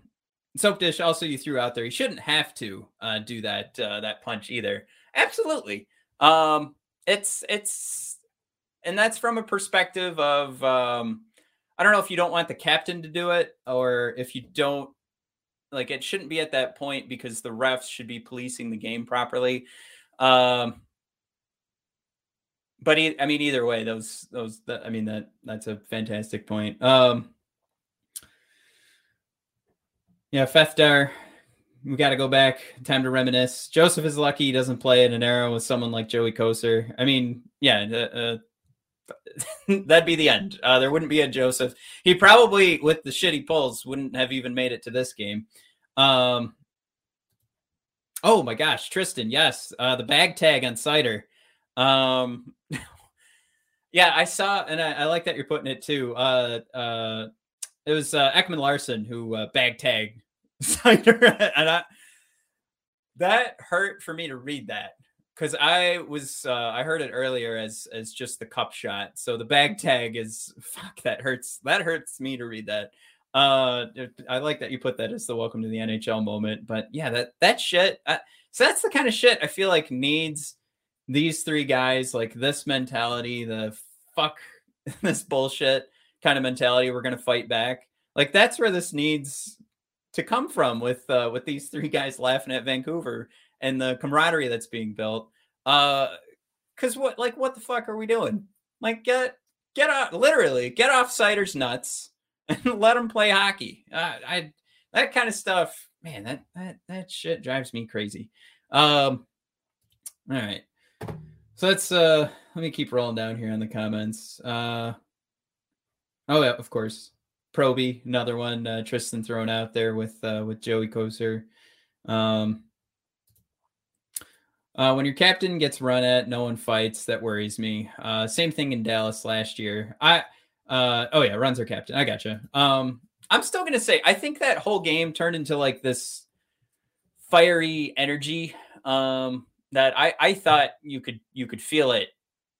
soap dish. Also, you threw out there. You shouldn't have to uh, do that uh, that punch either. Absolutely. Um, it's it's, and that's from a perspective of um, I don't know if you don't want the captain to do it or if you don't like it shouldn't be at that point because the refs should be policing the game properly. Um, but I mean, either way, those those I mean that that's a fantastic point. Um, yeah, Fefdar we got to go back. Time to reminisce. Joseph is lucky he doesn't play in an era with someone like Joey Kocur. I mean, yeah, uh, [LAUGHS] that'd be the end. Uh, there wouldn't be a Joseph. He probably, with the shitty pulls, wouldn't have even made it to this game. Um, oh my gosh, Tristan, yes, uh, the bag tag on Seider. Um, [LAUGHS] yeah, I saw, and I, I, like that you're putting it too. Uh, uh, it was uh, Ekman Larsson who uh, bag tagged [LAUGHS] Seider, and I that hurt for me to read that because I was uh, I heard it earlier as as just the cup shot. So the bag tag is [LAUGHS] fuck that hurts. That hurts me to read that. Uh, I like that you put that as the welcome to the NHL moment. But yeah, that that shit. Uh, so that's the kind of shit I feel like needs these three guys like this mentality, the fuck [LAUGHS] this bullshit kind of mentality. We're gonna fight back. Like that's where this needs to come from with uh, with these three guys laughing at Vancouver and the camaraderie that's being built. Uh, cause what like what the fuck are we doing? Like get get off literally get off Seider's nuts [LAUGHS] and let them play hockey. Uh, I that kind of stuff, man. That that that shit drives me crazy. Um, all right. So let's uh let me keep rolling down here on the comments. Uh oh yeah, of course. Proby, another one. Uh, Tristan thrown out there with uh, with Joey Kocur. Um, uh, when your captain gets run at, no one fights. That worries me. Uh, same thing in Dallas last year. I uh, oh yeah, runs our captain. I gotcha. Um, I'm still gonna say I think that whole game turned into like this fiery energy um, that I I thought you could you could feel it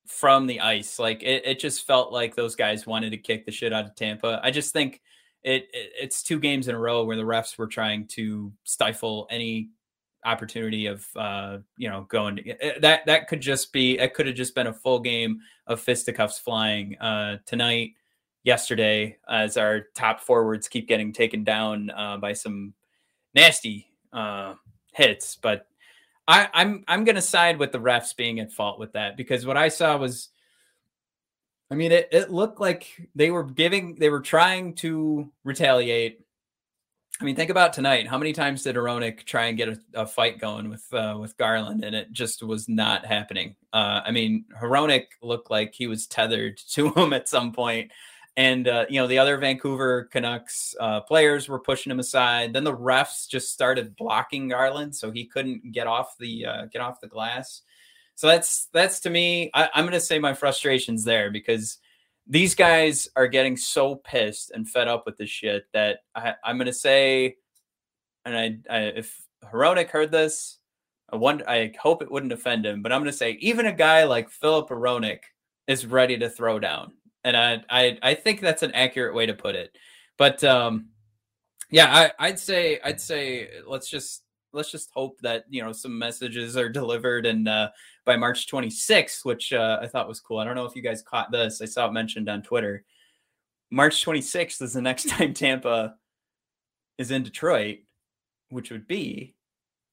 from the ice. Like it, it just felt like those guys wanted to kick the shit out of Tampa. I just think it, it, it's two games in a row where the refs were trying to stifle any opportunity of uh you know going to, eh, that that could just be it could have just been a full game of fisticuffs flying uh tonight yesterday as our top forwards keep getting taken down uh by some nasty uh hits but I, I'm I'm gonna side with the refs being at fault with that because what I saw was, I mean, it, it looked like they were giving they were trying to retaliate. I mean, think about tonight. How many times did Hronek try and get a, a fight going with uh, with Garland, and it just was not happening. Uh, I mean, Hronek looked like he was tethered [LAUGHS] to him at some point and uh, you know the other Vancouver Canucks uh, players were pushing him aside. Then the refs just started blocking Garland, so he couldn't get off the uh, get off the glass. So that's that's to me. I, I'm going to say my frustrations there because these guys are getting so pissed and fed up with this shit that I, am going to say, and I, I if Hronek heard this, I wonder. I hope it wouldn't offend him, but I'm going to say even a guy like Philip Hronek is ready to throw down and I, I I think that's an accurate way to put it. But um, yeah, I, I'd say I'd say let's just let's just hope that you know some messages are delivered and uh, by March 26th, which uh, I thought was cool. I don't know if you guys caught this. I saw it mentioned on Twitter. March 26th is the next [LAUGHS] time Tampa is in Detroit, which would be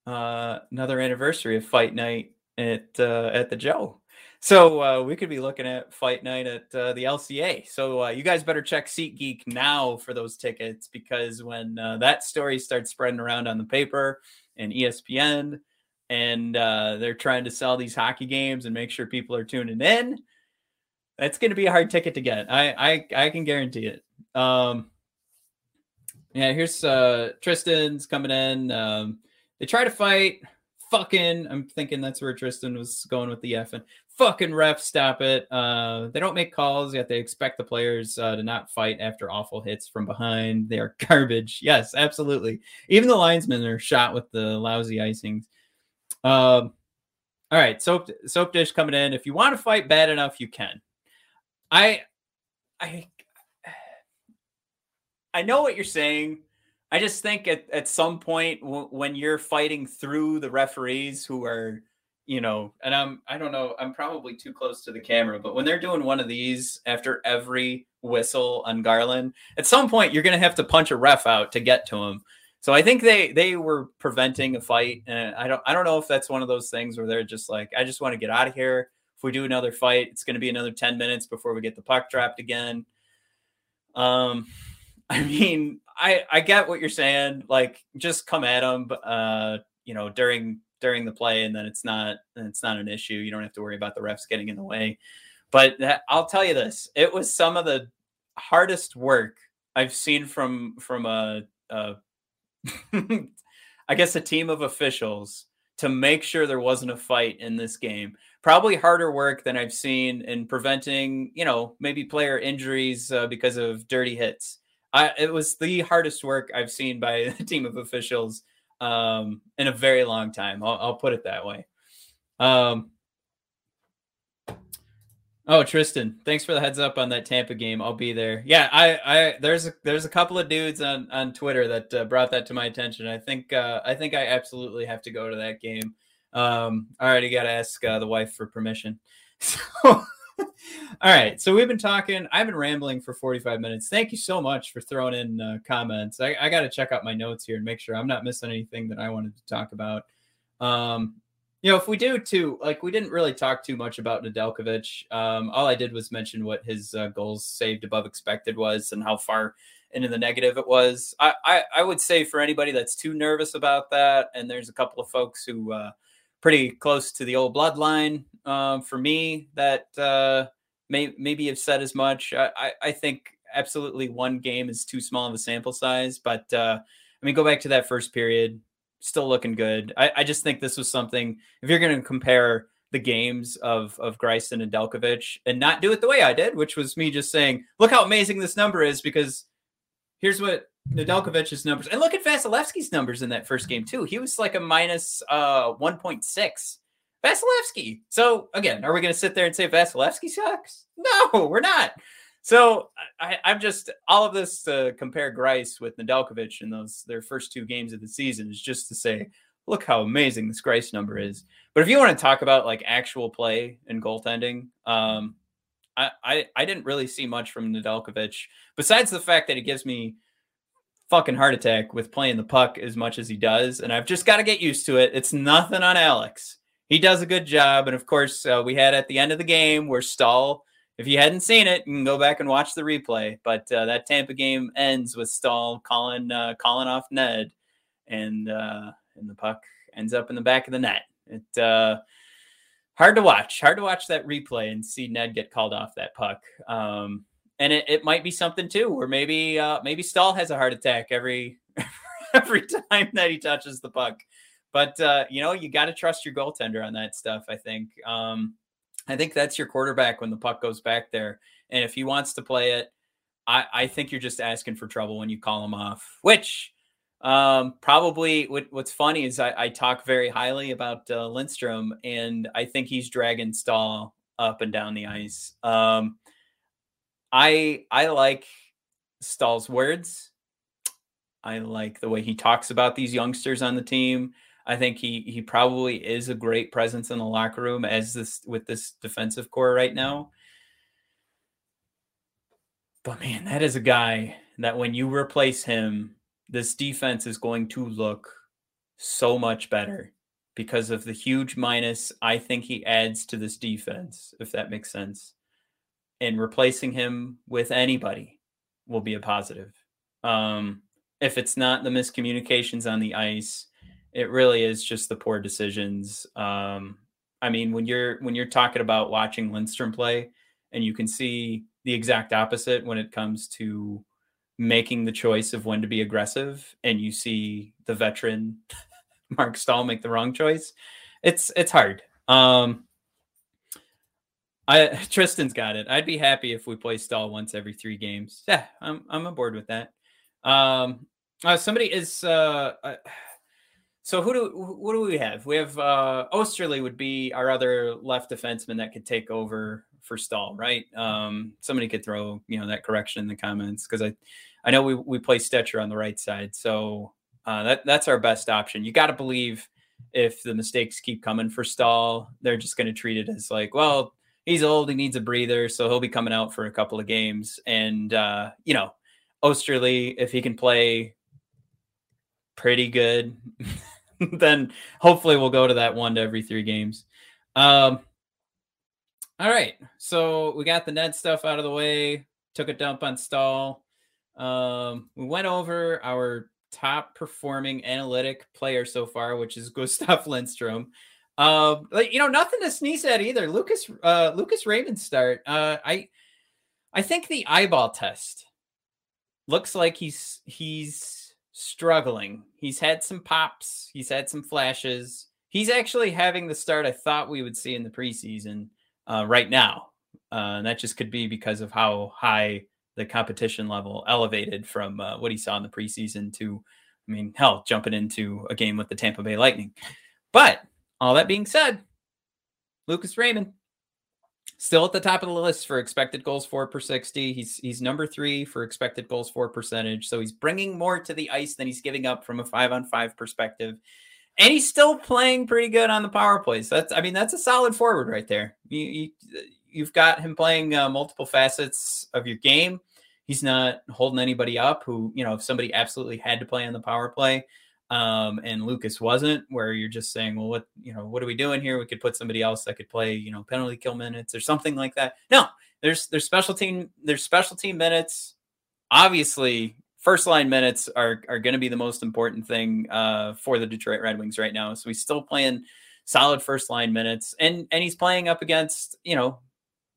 uh, another anniversary of Fight Night at uh, at the Joe. So uh, we could be looking at fight night at uh, the LCA. So uh, you guys better check SeatGeek now for those tickets because when uh, that story starts spreading around on the paper and ESPN, and uh, they're trying to sell these hockey games and make sure people are tuning in, that's going to be a hard ticket to get. I I, I can guarantee it. Um, yeah, here's uh, Tristan's coming in. Um, they try to fight fucking i'm thinking that's where tristan was going with the f and fucking ref, stop it. Uh, they don't make calls yet. They expect the players uh, to not fight after awful hits from behind. They are [LAUGHS] garbage. Yes, absolutely. Even the linesmen are shot with the lousy icings. Um, all right, soap soap dish coming in. If you want to fight bad enough, you can. I, I, [SIGHS] I know what you're saying. I just think at, at some point w- when you're fighting through the referees who are you know, and I'm I don't know, I'm probably too close to the camera, but when they're doing one of these after every whistle on Garland, at some point you're gonna have to punch a ref out to get to him. So I think they they were preventing a fight, and I don't I don't know if that's one of those things where they're just like, I just want to get out of here. If we do another fight, it's going to be another ten minutes before we get the puck dropped again. Um, [LAUGHS] I mean, I I get what you're saying. Like, just come at them, uh, you know, during during the play, and then it's not it's not an issue. You don't have to worry about the refs getting in the way. But that, I'll tell you this: it was some of the hardest work I've seen from from a, a [LAUGHS] I guess a team of officials to make sure there wasn't a fight in this game. Probably harder work than I've seen in preventing, you know, maybe player injuries uh, because of dirty hits. I, it was the hardest work I've seen by [LAUGHS] a team of officials um, in a very long time. I'll, I'll put it that way. Um, oh, Tristan, thanks for the heads up on that Tampa game. I'll be there. Yeah, I, I there's a, there's a couple of dudes on on Twitter that uh, brought that to my attention. I think uh, I think I absolutely have to go to that game. Um, I already got to ask uh, the wife for permission. [LAUGHS] So. [LAUGHS] All right. So we've been talking. I've been rambling for 45 minutes. Thank you so much for throwing in uh, comments. I, I got to check out my notes here and make sure I'm not missing anything that I wanted to talk about. Um, you know, if we do too, like we didn't really talk too much about Nedeljkovic. Um, all I did was mention what his uh, goals saved above expected was and how far into the negative it was. I, I, I would say for anybody that's too nervous about that, and there's a couple of folks who uh, pretty close to the old bloodline um, for me that uh, may maybe have said as much. I, I, I, think absolutely one game is too small of a sample size, but uh, I mean, go back to that first period, still looking good. I, I just think this was something. If you're going to compare the games of of Greiss and Nedeljkovic and not do it the way I did, which was me just saying, look how amazing this number is because here's what Nedeljkovic's numbers, and look at Vasilevskiy's numbers in that first game too. He was like a minus uh 1.6. Vasilevskiy. So again, are we going to sit there and say Vasilevskiy sucks? No, we're not. So I, am just all of this to compare Greiss with Nedeljkovic in those their first two games of the season is just to say, look how amazing this Greiss number is. But if you want to talk about like actual play and goaltending, um, I, I I didn't really see much from Nedeljkovic besides the fact that he gives me fucking heart attack with playing the puck as much as he does, and I've just got to get used to it. It's nothing on Alex. He does a good job, and of course, uh, we had at the end of the game where Staal. If you hadn't seen it, you can go back and watch the replay. But uh, that Tampa game ends with Staal calling uh, calling off Ned, and uh, and the puck ends up in the back of the net. It uh, hard to watch. Hard to watch that replay and see Ned get called off that puck. Um, and it, it might be something too, where maybe uh, maybe Staal has a heart attack every [LAUGHS] every time that he touches the puck. But uh, you know, you got to trust your goaltender on that stuff. I think. Um, I think that's your quarterback when the puck goes back there, and if he wants to play it, I, I think you're just asking for trouble when you call him off. Which um, probably what, what's funny is I, I talk very highly about uh, Lindstrom, and I think he's dragging Staal up and down the ice. Um, I I like Staal's words. I like the way he talks about these youngsters on the team. I think he he probably is a great presence in the locker room as this with this defensive core right now. But man, that is a guy that when you replace him, this defense is going to look so much better because of the huge minus I think he adds to this defense, if that makes sense and replacing him with anybody will be a positive. Um, if it's not the miscommunications on the ice, it really is just the poor decisions. Um, I mean, when you're when you're talking about watching Lindstrom play, and you can see the exact opposite when it comes to making the choice of when to be aggressive, and you see the veteran [LAUGHS] Marc Staal make the wrong choice, it's it's hard. Um, I [LAUGHS] Tristan's got it. I'd be happy if we play Staal once every three games. Yeah, I'm I'm on board with that. Um, uh, somebody is uh, uh, so who do what do we have? We have uh Oesterle would be our other left defenseman that could take over for Staal, right? Um, somebody could throw you know that correction in the comments because I I know we we play Stecher on the right side, so uh, that that's our best option. You got to believe if the mistakes keep coming for Staal, they're just going to treat it as like, well, he's old, he needs a breather, so he'll be coming out for a couple of games. And uh, you know, Oesterle, if he can play pretty good, [LAUGHS] then hopefully we'll go to that one to every three games. Um, all right, so we got the Ned stuff out of the way. Took a dump on Staal. Um, we went over our top performing analytic player so far, which is [LAUGHS] Gustav Lindstrom. Um, like, you know, nothing to sneeze at either. Lucas, uh, Lucas Raymond start. Uh, I, I think the eyeball test looks like he's he's struggling. He's had some pops. He's had some flashes. He's actually having the start I thought we would see in the preseason uh, right now. Uh, and that just could be because of how high the competition level elevated from uh, what he saw in the preseason to, I mean, hell, jumping into a game with the Tampa Bay Lightning. But all that being said, Lucas Raymond still at the top of the list for expected goals for per 60. He's he's number three for expected goals for percentage. So he's bringing more to the ice than he's giving up from a five on five perspective. And he's still playing pretty good on the power plays. That's I mean that's a solid forward right there. You, you you've got him playing uh, multiple facets of your game. He's not holding anybody up who, you know, if somebody absolutely had to play on the power play um, and Lucas wasn't, where you're just saying, well, what, you know, what are we doing here? We could put somebody else that could play, you know, penalty kill minutes or something like that. No, there's, there's special team, there's special team minutes. Obviously, first line minutes are, are going to be the most important thing uh, for the Detroit Red Wings right now. So he's still playing solid first line minutes and, and he's playing up against, you know,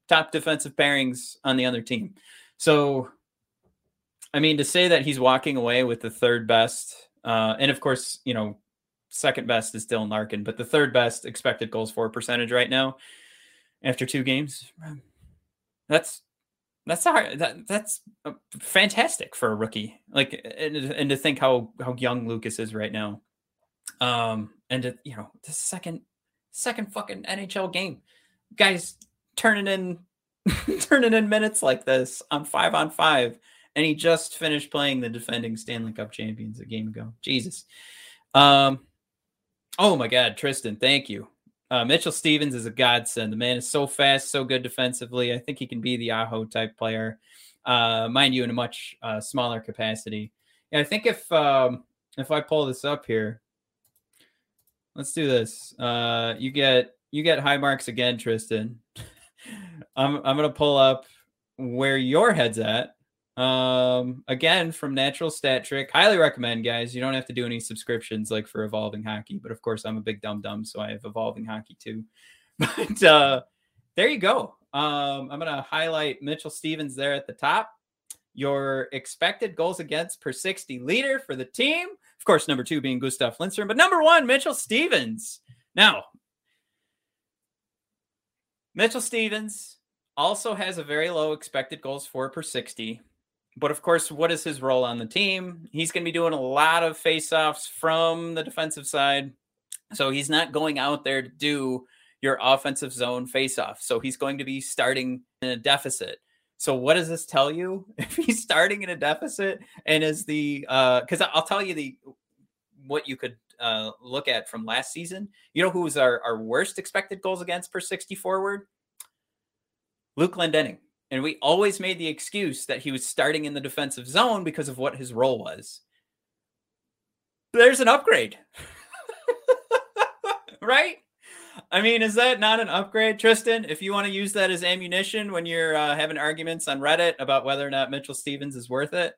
top defensive pairings on the other team. So, I mean, to say that he's walking away with the third best, uh, and of course, you know, second best is Dylan Larkin, but the third best expected goals for percentage right now after two games, that's that's hard. That that's fantastic for a rookie. Like, and, and to think how how young Lucas is right now, um, and to, you know, the second second fucking NHL game, guys turning in [LAUGHS] turning in minutes like this on five on five. And he just finished playing the defending Stanley Cup champions a game ago. Jesus. Um, oh my God, Tristan, thank you. Uh, Mitchell Stephens is a godsend. The man is so fast, so good defensively. I think he can be the Aho type player, uh, mind you, in a much uh, smaller capacity. I think if um, if I pull this up here, let's do this. Uh, you get you get high marks again, Tristan. [LAUGHS] I'm I'm gonna pull up where your head's at. Um, again from Natural Stat Trick. Highly recommend, guys. You don't have to do any subscriptions like for Evolving Hockey, but of course I'm a big dumb dumb, so I have Evolving Hockey too. [LAUGHS] But uh, there you go. Um, I'm gonna highlight Mitchell Stephens there at the top. Your expected goals against per 60 leader for the team. Of course, number two being Gustav Lindstrom, but number one, Mitchell Stephens. Now, Mitchell Stephens also has a very low expected goals for per 60. But of course, what is his role on the team? He's going to be doing a lot of faceoffs from the defensive side. So he's not going out there to do your offensive zone faceoff. So he's going to be starting in a deficit. So what does this tell you? [LAUGHS] If he's starting in a deficit and is the uh because I'll tell you the what you could uh, look at from last season. You know who was our, our worst expected goals against per 60 forward? Luke Glendening. And we always made the excuse that he was starting in the defensive zone because of what his role was. There's an upgrade. [LAUGHS] right? I mean, is that not an upgrade, Tristan? If you want to use that as ammunition when you're uh, having arguments on Reddit about whether or not Mitchell Stephens is worth it,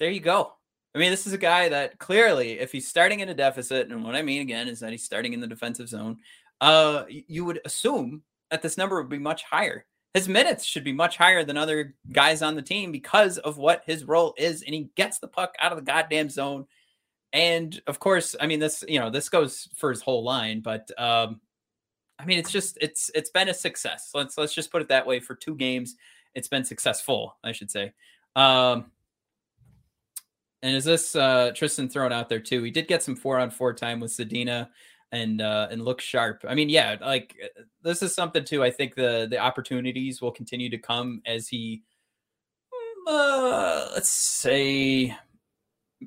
there you go. I mean, this is a guy that clearly, if he's starting in a deficit, and what I mean again is that he's starting in the defensive zone, uh, you would assume that this number would be much higher. His minutes should be much higher than other guys on the team because of what his role is, and he gets the puck out of the goddamn zone. And of course, I mean this, you know, this goes for his whole line, but um, I mean, it's just it's it's been a success. Let's let's just put it that way. For two games, it's been successful, I should say. Um, and is this uh, Tristan thrown out there too? He did get some four on four time with Zadina and uh, and look sharp. I mean, yeah, like uh, this is something too. I think the the opportunities will continue to come as he, mm, uh, let's say,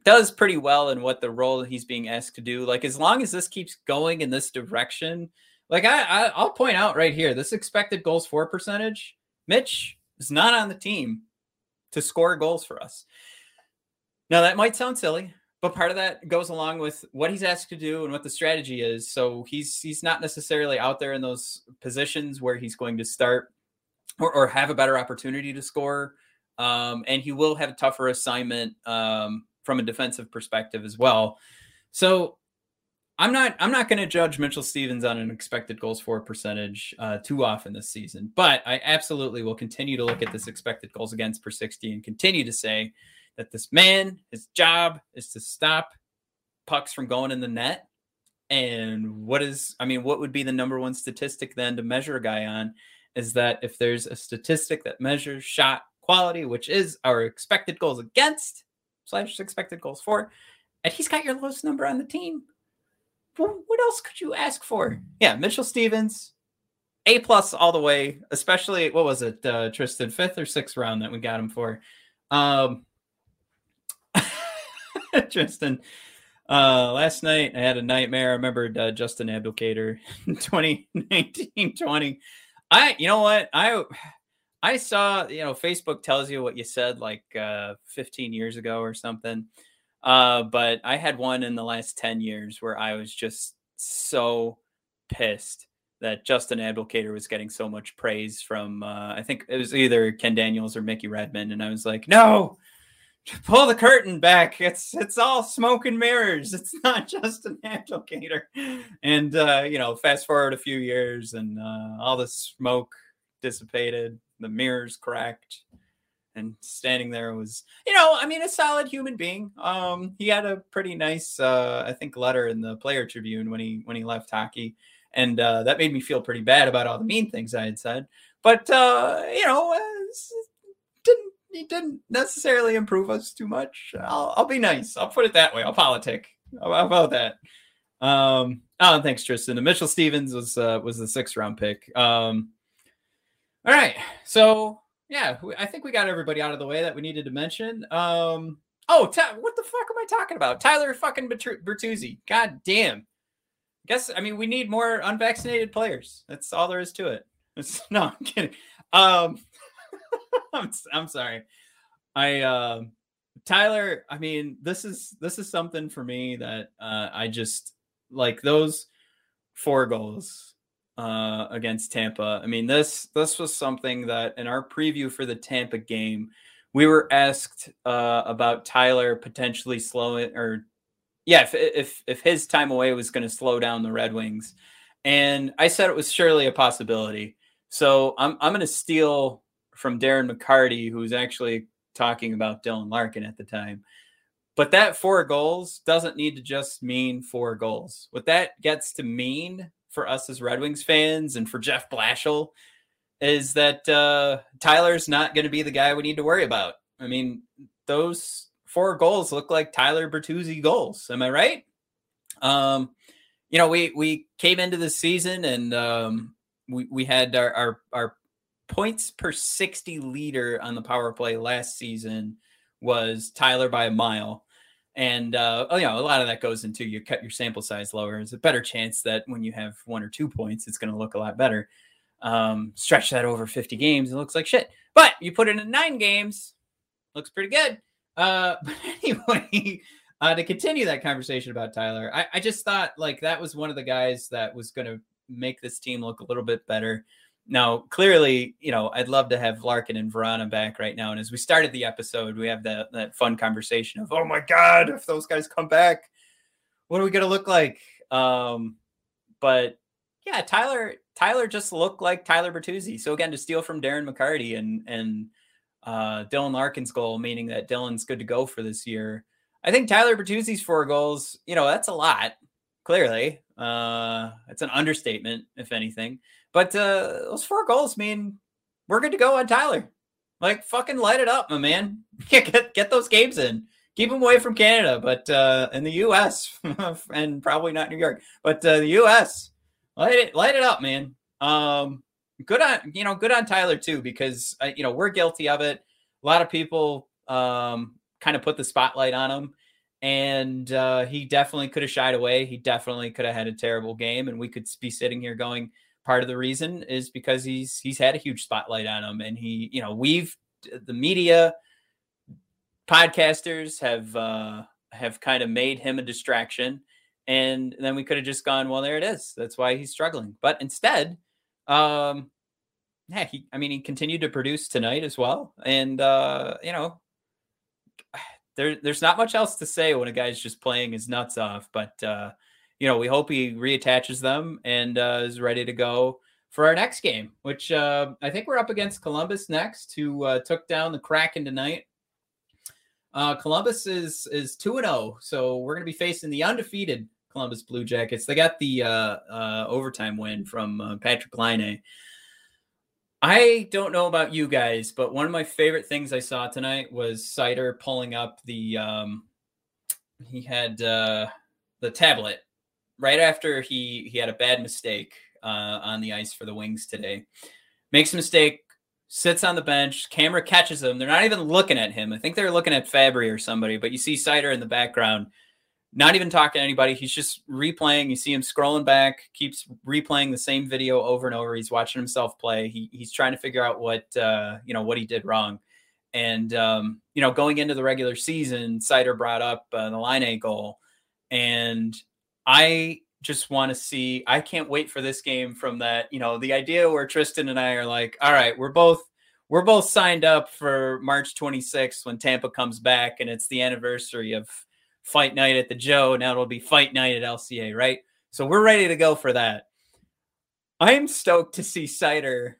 does pretty well in what the role he's being asked to do. Like as long as this keeps going in this direction, like I, I I'll point out right here, this expected goals for percentage, Mitch is not on the team to score goals for us. Now that might sound silly, but part of that goes along with what he's asked to do and what the strategy is. So he's he's not necessarily out there in those positions where he's going to start or, or have a better opportunity to score um, and he will have a tougher assignment um, from a defensive perspective as well. So I'm not I'm not going to judge Mitchell Stephens on an expected goals for percentage uh, too often this season, but I absolutely will continue to look at this expected goals against per 60 and continue to say that this man, his job is to stop pucks from going in the net. And what is, I mean, what would be the number one statistic then to measure a guy on? Is that if there's a statistic that measures shot quality, which is our expected goals against slash expected goals for, and he's got your lowest number on the team. What else could you ask for? Yeah, Mitchell Stephens, A plus all the way. Especially what was it, uh, Tristan, fifth or sixth round that we got him for? Um, [LAUGHS] Tristan, uh, last night I had a nightmare. I remembered uh, Justin Abdelkader [LAUGHS] 2019 20. I, you know what? I, I saw, you know, Facebook tells you what you said like uh, 15 years ago or something. Uh, but I had one in the last 10 years where I was just so pissed that Justin Abdelkader was getting so much praise from, uh, I think it was either Ken Daniels or Mickey Redmond. And I was like, no, [LAUGHS] pull the curtain back. It's, it's all smoke and mirrors. It's [LAUGHS] not Justin Abdelkader. And, uh, you know, fast forward a few years and uh, all the smoke dissipated, the mirrors cracked and standing there was you know i mean a solid human being um he had a pretty nice uh i think letter in the player tribune when he when he left hockey and uh that made me feel pretty bad about all the mean things i had said but uh you know didn't he didn't necessarily improve us too much i'll, I'll be nice i'll put it that way i'll politic how about that um oh thanks tristan the mitchell Stephens was uh was the sixth round pick um all right so yeah, I think we got everybody out of the way that we needed to mention. Um, oh, ta- what the fuck am I talking about? Tyler fucking Bertuzzi. God damn. Guess I mean we need more unvaccinated players. That's all there is to it. It's, [LAUGHS] no, I'm kidding. Um, [LAUGHS] I'm, I'm sorry. I uh, Tyler. I mean, this is this is something for me that uh, I just like those four goals uh, against Tampa. I mean, this this was something that in our preview for the Tampa game, we were asked uh, about Tyler potentially slowing or yeah, if if if his time away was going to slow down the Red Wings, and I said it was surely a possibility. So I'm I'm going to steal from Darren McCarty, who was actually talking about Dylan Larkin at the time. But that four goals doesn't need to just mean four goals. What that gets to mean for us as Red Wings fans and for Jeff Blashill is that uh, Tyler's not going to be the guy we need to worry about. I mean, those four goals look like Tyler Bertuzzi goals. Am I right? Um, you know, we we came into the season and um, we we had our, our our points per sixty leader on the power play last season was Tyler by a mile. And uh, oh, you know, a lot of that goes into you cut your sample size lower. There's a better chance that when you have one or two points, it's going to look a lot better. Um, stretch that over 50 games, it looks like shit. But you put it in nine games, looks pretty good. Uh, [LAUGHS] but anyway, uh, to continue that conversation about Tyler, I, I just thought like that was one of the guys that was going to make this team look a little bit better. Now, clearly, you know, I'd love to have Larkin and Vrana back right now. And as we started the episode, we have that that fun conversation of, oh my God, if those guys come back, what are we gonna look like? Um, but yeah, Tyler, Tyler just looked like Tyler Bertuzzi. So again, to steal from Darren McCarty and and uh, Dylan Larkin's goal, meaning that Dylan's good to go for this year. I think Tyler Bertuzzi's four goals, you know, that's a lot. Clearly, uh, it's an understatement, if anything. But uh, those four goals mean we're good to go on Tyler. Like fucking light it up, my man. [LAUGHS] get get those games in. Keep them away from Canada, but uh, in the U.S. [LAUGHS] and probably not New York, but uh, the U.S. Light it light it up, man. Um, good on you know good on Tyler too because uh, you know we're guilty of it. A lot of people um, kind of put the spotlight on him, and uh, he definitely could have shied away. He definitely could have had a terrible game, and we could be sitting here going, part of the reason is because he's he's had a huge spotlight on him and he you know we've the media podcasters have uh have kind of made him a distraction and then we could have just gone well there it is that's why he's struggling but instead um yeah, he, I mean, he continued to produce tonight as well. And, uh, you know, [SIGHS] there, there's not much else to say when a guy's just playing his nuts off. But, uh, you know, we hope he reattaches them and uh, is ready to go for our next game, which uh, I think we're up against Columbus next, who uh, took down the Kraken tonight. Uh, Columbus is is two and zero, oh, so we're going to be facing the undefeated Columbus Blue Jackets. They got the uh, uh, overtime win from uh, Patrik Laine. I don't know about you guys, but one of my favorite things I saw tonight was Seider pulling up the. Um, he had the tablet right after he he had a bad mistake uh, on the ice for the Wings today. Makes a mistake, sits on the bench. Camera catches him. They're not even looking at him. I think they're looking at Fabbri or somebody, but you see Seider in the background, not even talking to anybody. He's just replaying. You see him scrolling back, keeps replaying the same video over and over. He's watching himself play. He, he's trying to figure out what uh, you know what he did wrong. And um, you know, going into the regular season, Seider brought up uh, the Laine goal, and I just want to see. I can't wait for this game from that. You know, the idea where Tristan and I are like, all right, we're both we're both signed up for March 26th when Tampa comes back, and it's the anniversary of Fight Night at the Joe. Now it'll be Fight Night at LCA, right? So we're ready to go for that. I'm stoked to see Seider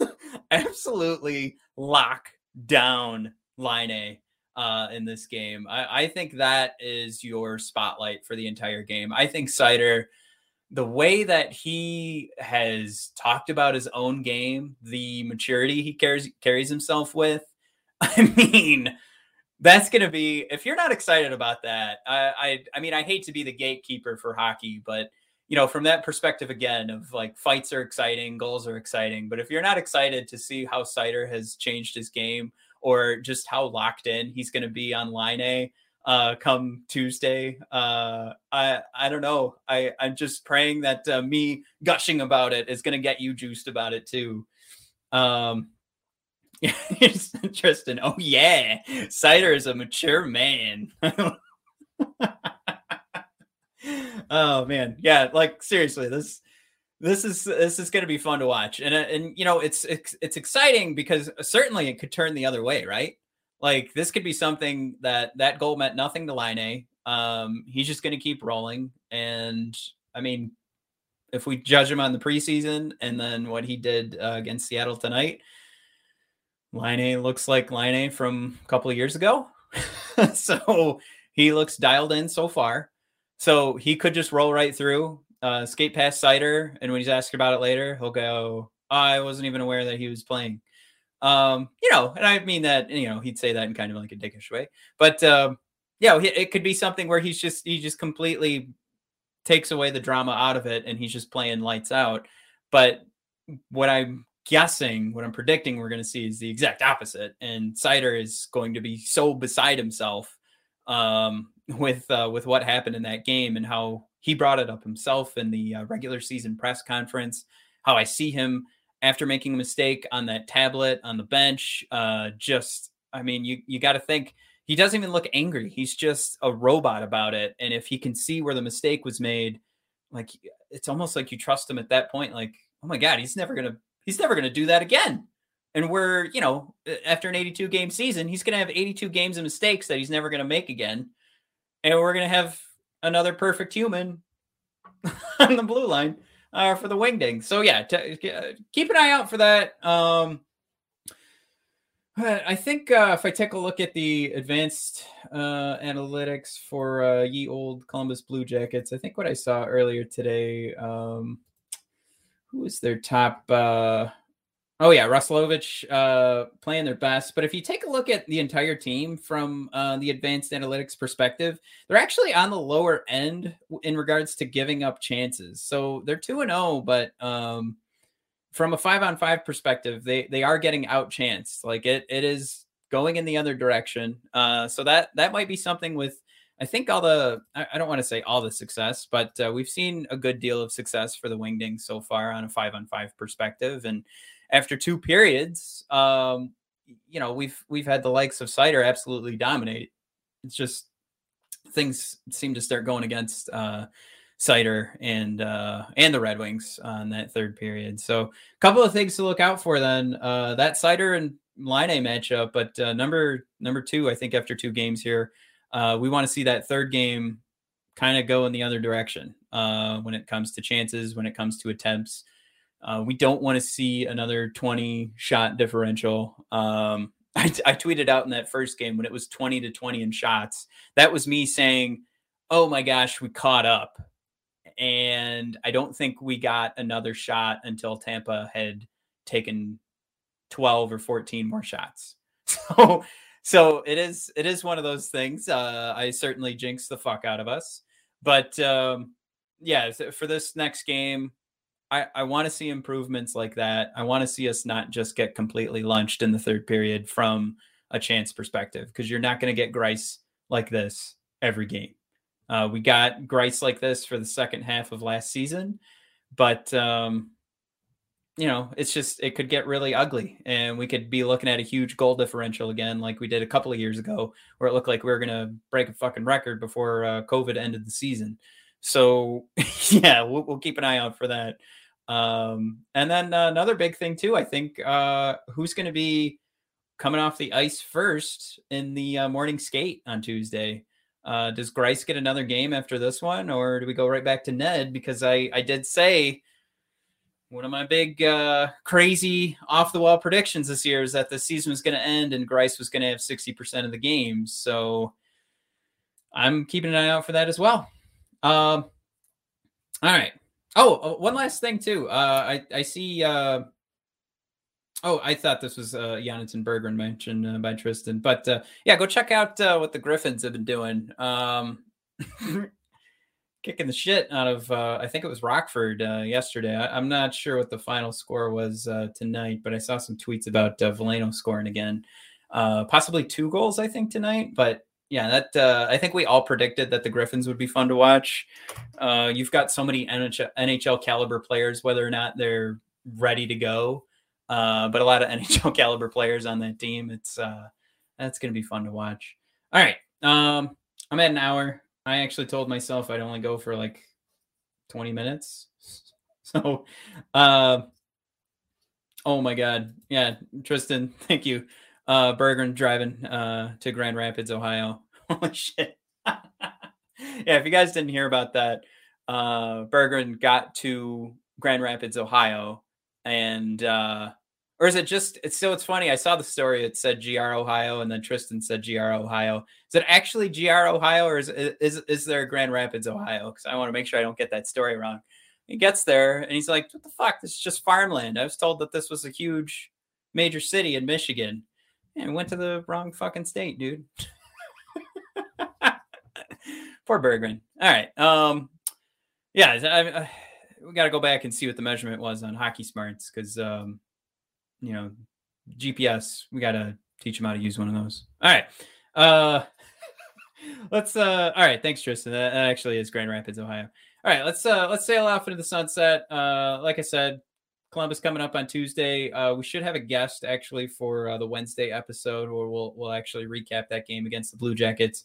[LAUGHS] absolutely lock down Laine uh, in this game. I, I, think that is your spotlight for the entire game. I think Seider, the way that he has talked about his own game, the maturity he carries carries himself with, [LAUGHS] I mean, that's going to be. If you're not excited about that, I, I, I mean, I hate to be the gatekeeper for hockey, but you know, from that perspective again of like fights are exciting, goals are exciting, but if you're not excited to see how Seider has changed his game or just how locked in he's going to be on Laine uh, come Tuesday. Uh, I I don't know. I I'm just praying that uh, me gushing about it is going to get you juiced about it too. Um, [LAUGHS] Tristan. Oh yeah, Seider is a mature man. [LAUGHS] oh man, yeah. Like seriously, this this is this is going to be fun to watch. And uh, and you know it's, it's it's exciting because certainly it could turn the other way right? Like this could be something that that goal meant nothing to Laine um he's just going to keep rolling. And i mean if we judge him on the preseason and then what he did uh, against Seattle tonight Laine looks like Laine from a couple of years ago. [LAUGHS] So he looks dialed in so far. So he could just roll right through uh, skate past Seider, and when he's asked about it later, he'll go, "I wasn't even aware that he was playing." Um, you know, and I mean that you know he'd say that in kind of like a dickish way, but um, yeah, it could be something where he's just he just completely takes away the drama out of it, and he's just playing lights out. But what I'm guessing, what I'm predicting, we're going to see is the exact opposite, and Seider is going to be so beside himself um, [LAUGHS] with uh, with what happened in that game and how he brought it up himself in the uh, regular season press conference. How I see him after making a mistake on that tablet on the bench. Uh, just, I mean, you you got to think he doesn't even look angry. He's just a robot about it. And if he can see where the mistake was made, like it's almost like you trust him at that point. Like, oh my god, he's never gonna he's never gonna do that again. And we're, you know, after an 82 game season, he's going to have 82 games of mistakes that he's never going to make again. And we're going to have another perfect human [LAUGHS] on the blue line uh, for the wingding. So yeah, t- uh, keep an eye out for that. Um, I think uh, if I take a look at the advanced uh, analytics for uh, ye old Columbus Blue Jackets, I think what I saw earlier today, um, who was their top uh, Oh yeah, Roslovic uh, playing their best. But if you take a look at the entire team from uh, the advanced analytics perspective, they're actually on the lower end in regards to giving up chances. So they're two and zero, oh, but um, from a five on five perspective, they they are getting out chanced. Like it it is going in the other direction. Uh, so that that might be something with. I think all the I don't want to say all the success, but uh, we've seen a good deal of success for the Wingdings so far on a five on five perspective, and after two periods, um, you know, we've we've had the likes of Seider absolutely dominate. It's just things seem to start going against uh, Seider and uh, and the Red Wings on that third period. So a couple of things to look out for then. Uh, that Seider and Laine matchup, but uh, number number two, I think after two games here, uh, we want to see that third game kind of go in the other direction uh, when it comes to chances, when it comes to attempts. Uh, we don't want to see another 20 shot differential. Um, [LAUGHS] I, tweeted out in that first game when it was 20 to 20 in shots. That was me saying, "Oh my gosh, we caught up." and I don't think we got another shot until Tampa had taken 12 or 14 more shots. [LAUGHS] So so it is it is one of those things. Uh, I certainly jinxed the fuck out of us. But um, yeah, for this next game, I, I want to see improvements like that. I want to see us not just get completely lunched in the third period from a chance perspective because you're not going to get Greiss like this every game. Uh, we got Greiss like this for the second half of last season, but um, you know, it's just it could get really ugly, and we could be looking at a huge goal differential again, like we did a couple of years ago, where it looked like we were gonna break a fucking record before uh, COVID ended the season. So [LAUGHS] yeah, we'll, we'll, keep an eye out for that. Um, and then uh, another big thing too, I think, uh, who's going to be coming off the ice first in the uh, morning skate on Tuesday? Uh, does Greiss get another game after this one, or do we go right back to Ned? Because I I did say one of my big uh, crazy off the wall predictions this year is that the season was going to end and Greiss was going to have sixty percent of the games. So I'm keeping an eye out for that as well. Um, all right. Oh, one last thing too. Uh, I I see. Uh, Oh, I thought this was uh, Jonatan Berggren mentioned uh, by Tristan, but uh, yeah, go check out uh, what the Griffins have been doing. Um, [LAUGHS] kicking the shit out of uh, I think it was Rockford uh, yesterday. I, am not sure what the final score was uh, tonight, but I saw some tweets about uh, Veleno scoring again, uh, possibly two goals I think tonight. But yeah, that uh, I think we all predicted that the Griffins would be fun to watch. Uh, you've got so many NHL, NHL caliber players, whether or not they're ready to go. Uh, but a lot of [LAUGHS] NHL caliber players on that team. It's uh, that's going to be fun to watch. All right, um, I'm at an hour. I actually told myself I'd only go for like 20 minutes. [LAUGHS] So, uh, oh my god, yeah, Tristan, thank you. Uh, Berggren driving uh to Grand Rapids, Ohio. [LAUGHS] Holy shit. [LAUGHS] yeah, if you guys didn't hear about that, uh, Berggren got to Grand Rapids, Ohio and uh or is it just it's still it's funny i saw the story it said gr ohio and then tristan said gr ohio. Is it actually gr ohio or is is, is there grand rapids ohio? Because i want to make sure i don't get that story wrong. He gets there and he's like what the fuck? This is just farmland. I was told that this was a huge major city in michigan and went to the wrong fucking state dude [LAUGHS] poor berggren all right um yeah I, I we got to go back and see what the measurement was on hockey smarts because um, you know GPS. We got to teach them how to use one of those. All right. Uh, [LAUGHS] let's. Uh, all right. Thanks, Tristan. That actually is Grand Rapids, Ohio. All right. Let's. Uh, let's sail off into the sunset. Uh, like I said, Columbus coming up on Tuesday. Uh, we should have a guest actually for uh, the Wednesday episode, where we'll we'll actually recap that game against the Blue Jackets,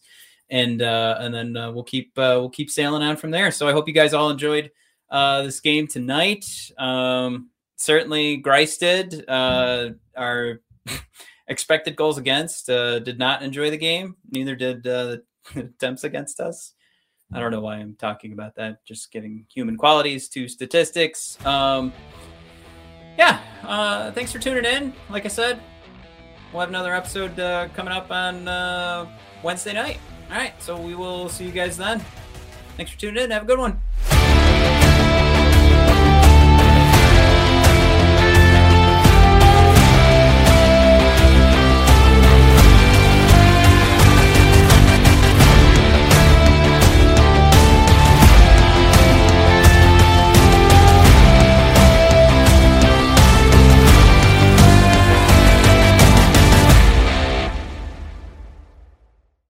and uh, and then uh, we'll keep uh, we'll keep sailing on from there. So I hope you guys all enjoyed uh, this game tonight. Um, certainly, Greiss did. Our [LAUGHS] expected goals against did not enjoy the game. Neither did uh, [LAUGHS] attempts against us. I don't know why I'm talking about that. Just giving human qualities to statistics. Um, yeah. Uh, thanks for tuning in. Like I said, we'll have another episode uh, coming up on uh, Wednesday night. All right. So we will see you guys then. Thanks for tuning in. Have a good one.